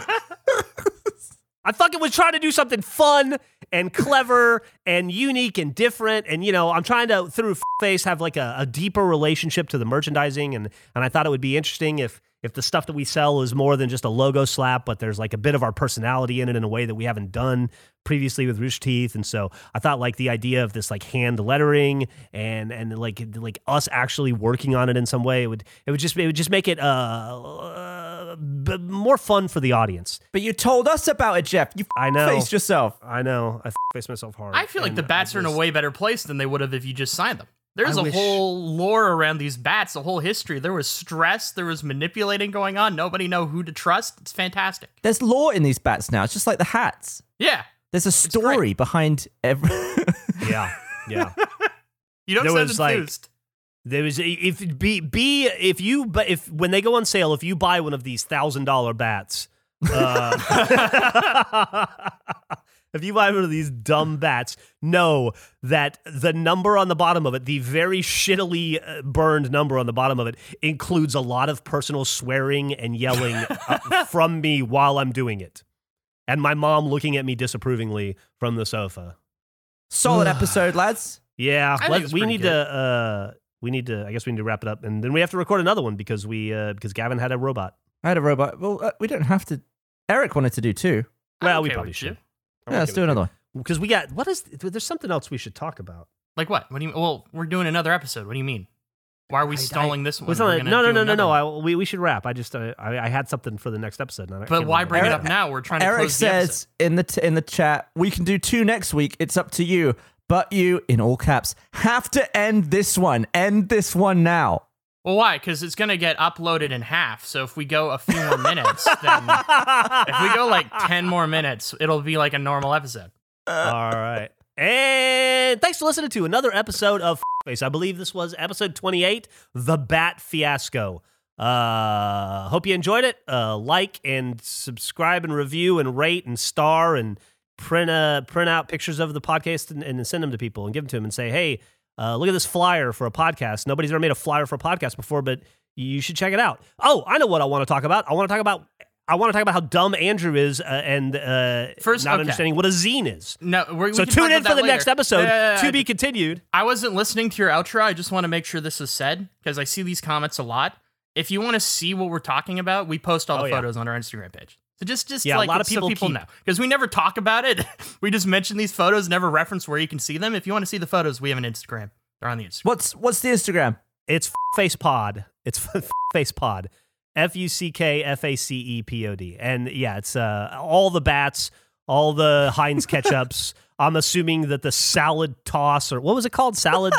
I fucking was trying to do something fun and clever and unique and different. And, you know, I'm trying to, through Face, have like a, a deeper relationship to the merchandising. And, and I thought it would be interesting if, if the stuff that we sell is more than just a logo slap, but there's like a bit of our personality in it in a way that we haven't done previously with Rooster Teeth. And so I thought like the idea of this like hand lettering and, and like, like us actually working on it in some way, it would, it would just, it would just make it, uh, uh b- more fun for the audience. But you told us about it, Geoff. You I know. faced yourself. I know. I faced myself hard. I feel like the bats I are in a way better place than they would have if you just signed them. There's I a wish- whole lore around these bats, a whole history. There was stress, there was manipulating going on. Nobody know who to trust. It's fantastic. There's lore in these bats now. It's just like the hats. Yeah. There's a story behind every. [LAUGHS] Yeah, yeah. [LAUGHS] You don't There sound was, like- enthused. There was if be be if you but if when they go on sale, if you buy one of these thousand dollar bats, uh, [LAUGHS] if you buy one of these dumb bats, know that the number on the bottom of it, the very shittily uh, burned number on the bottom of it, includes a lot of personal swearing and yelling uh, [LAUGHS] from me while I'm doing it, and my mom looking at me disapprovingly from the sofa. Solid [SIGHS] episode, lads. Yeah, let- we need good. to. Uh, we need to. I guess we need to wrap it up, and then we have to record another one because we uh, because Gavin had a robot. I had a robot. Well, uh, we don't have to. Eric wanted to do two. I'm Well, we probably should. you. Yeah, let's do another one. because we got what is there's something else we should talk about. Like what? What do you mean Well, we're doing another episode. What do you mean? Why are we I- stalling this one? What's We're on it? gonna no, no, no, no, no. I, we we should wrap. I just uh, I, I had something for the next episode. and I But can't why remember. bring it up now? We're trying to Eric close the episode. says in the t- in the chat, we can do two next week. It's up to you. But you, in all caps, have to end this one. End this one now. Well, why? Because it's going to get uploaded in half. So if we go a few more minutes, then [LAUGHS] if we go like 10 more minutes, it'll be like a normal episode. All right. And thanks for listening to another episode of Face. I believe this was episode 28, The Bat Fiasco. Uh, hope you enjoyed it. Uh, like and subscribe and review and rate and star and print uh print out pictures of the podcast and, and send them to people and give them to them and say, hey, uh, look at this flyer for a podcast. Nobody's ever made a flyer for a podcast before, but you should check it out. Oh, I know what I want to talk about. I want to talk about. I want to talk about how dumb Andrew is uh, and uh, First, not okay. understanding what a zine is. No, we're, we So tune in for the next episode. Yeah, yeah, yeah, to be continued. I wasn't listening to your outro. I just want to make sure this is said because I see these comments a lot. If you want to see what we're talking about, we post all Oh, the yeah. photos on our Instagram page. So just, just Yeah, a lot of so people people keep- know because we never talk about it. [LAUGHS] we just mention these photos, never reference where you can see them. If you want to see the photos, we have an Instagram. They're on the Instagram. What's what's the Instagram? It's [LAUGHS] face pod. It's [LAUGHS] face pod. F U C K F A C E P O D. And yeah, it's uh, all the bats, all the Heinz ketchups. I'm assuming that the salad toss or what was it called? Salad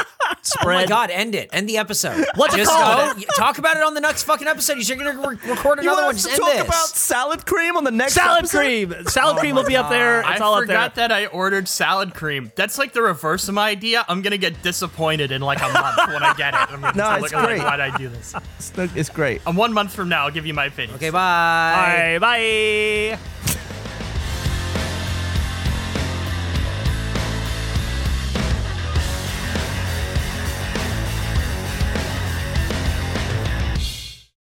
[LAUGHS] Oh my god, end it. End the episode. [LAUGHS] What's it Just called? go. Talk about it on the next fucking episode. You're going to re- record You another want one. Just to end talk this. about salad cream on the next episode. Salad episode? cream. Salad Oh cream will be up there. It's I all up forgot that I ordered salad cream. That's like the reverse of my idea. I'm gonna get disappointed in like a month when I get it. I'm gonna [LAUGHS] No, look it's like, great. why'd I do this? It's, it's great. And one month from now, I'll give you my opinion. Okay, bye. Bye. Bye.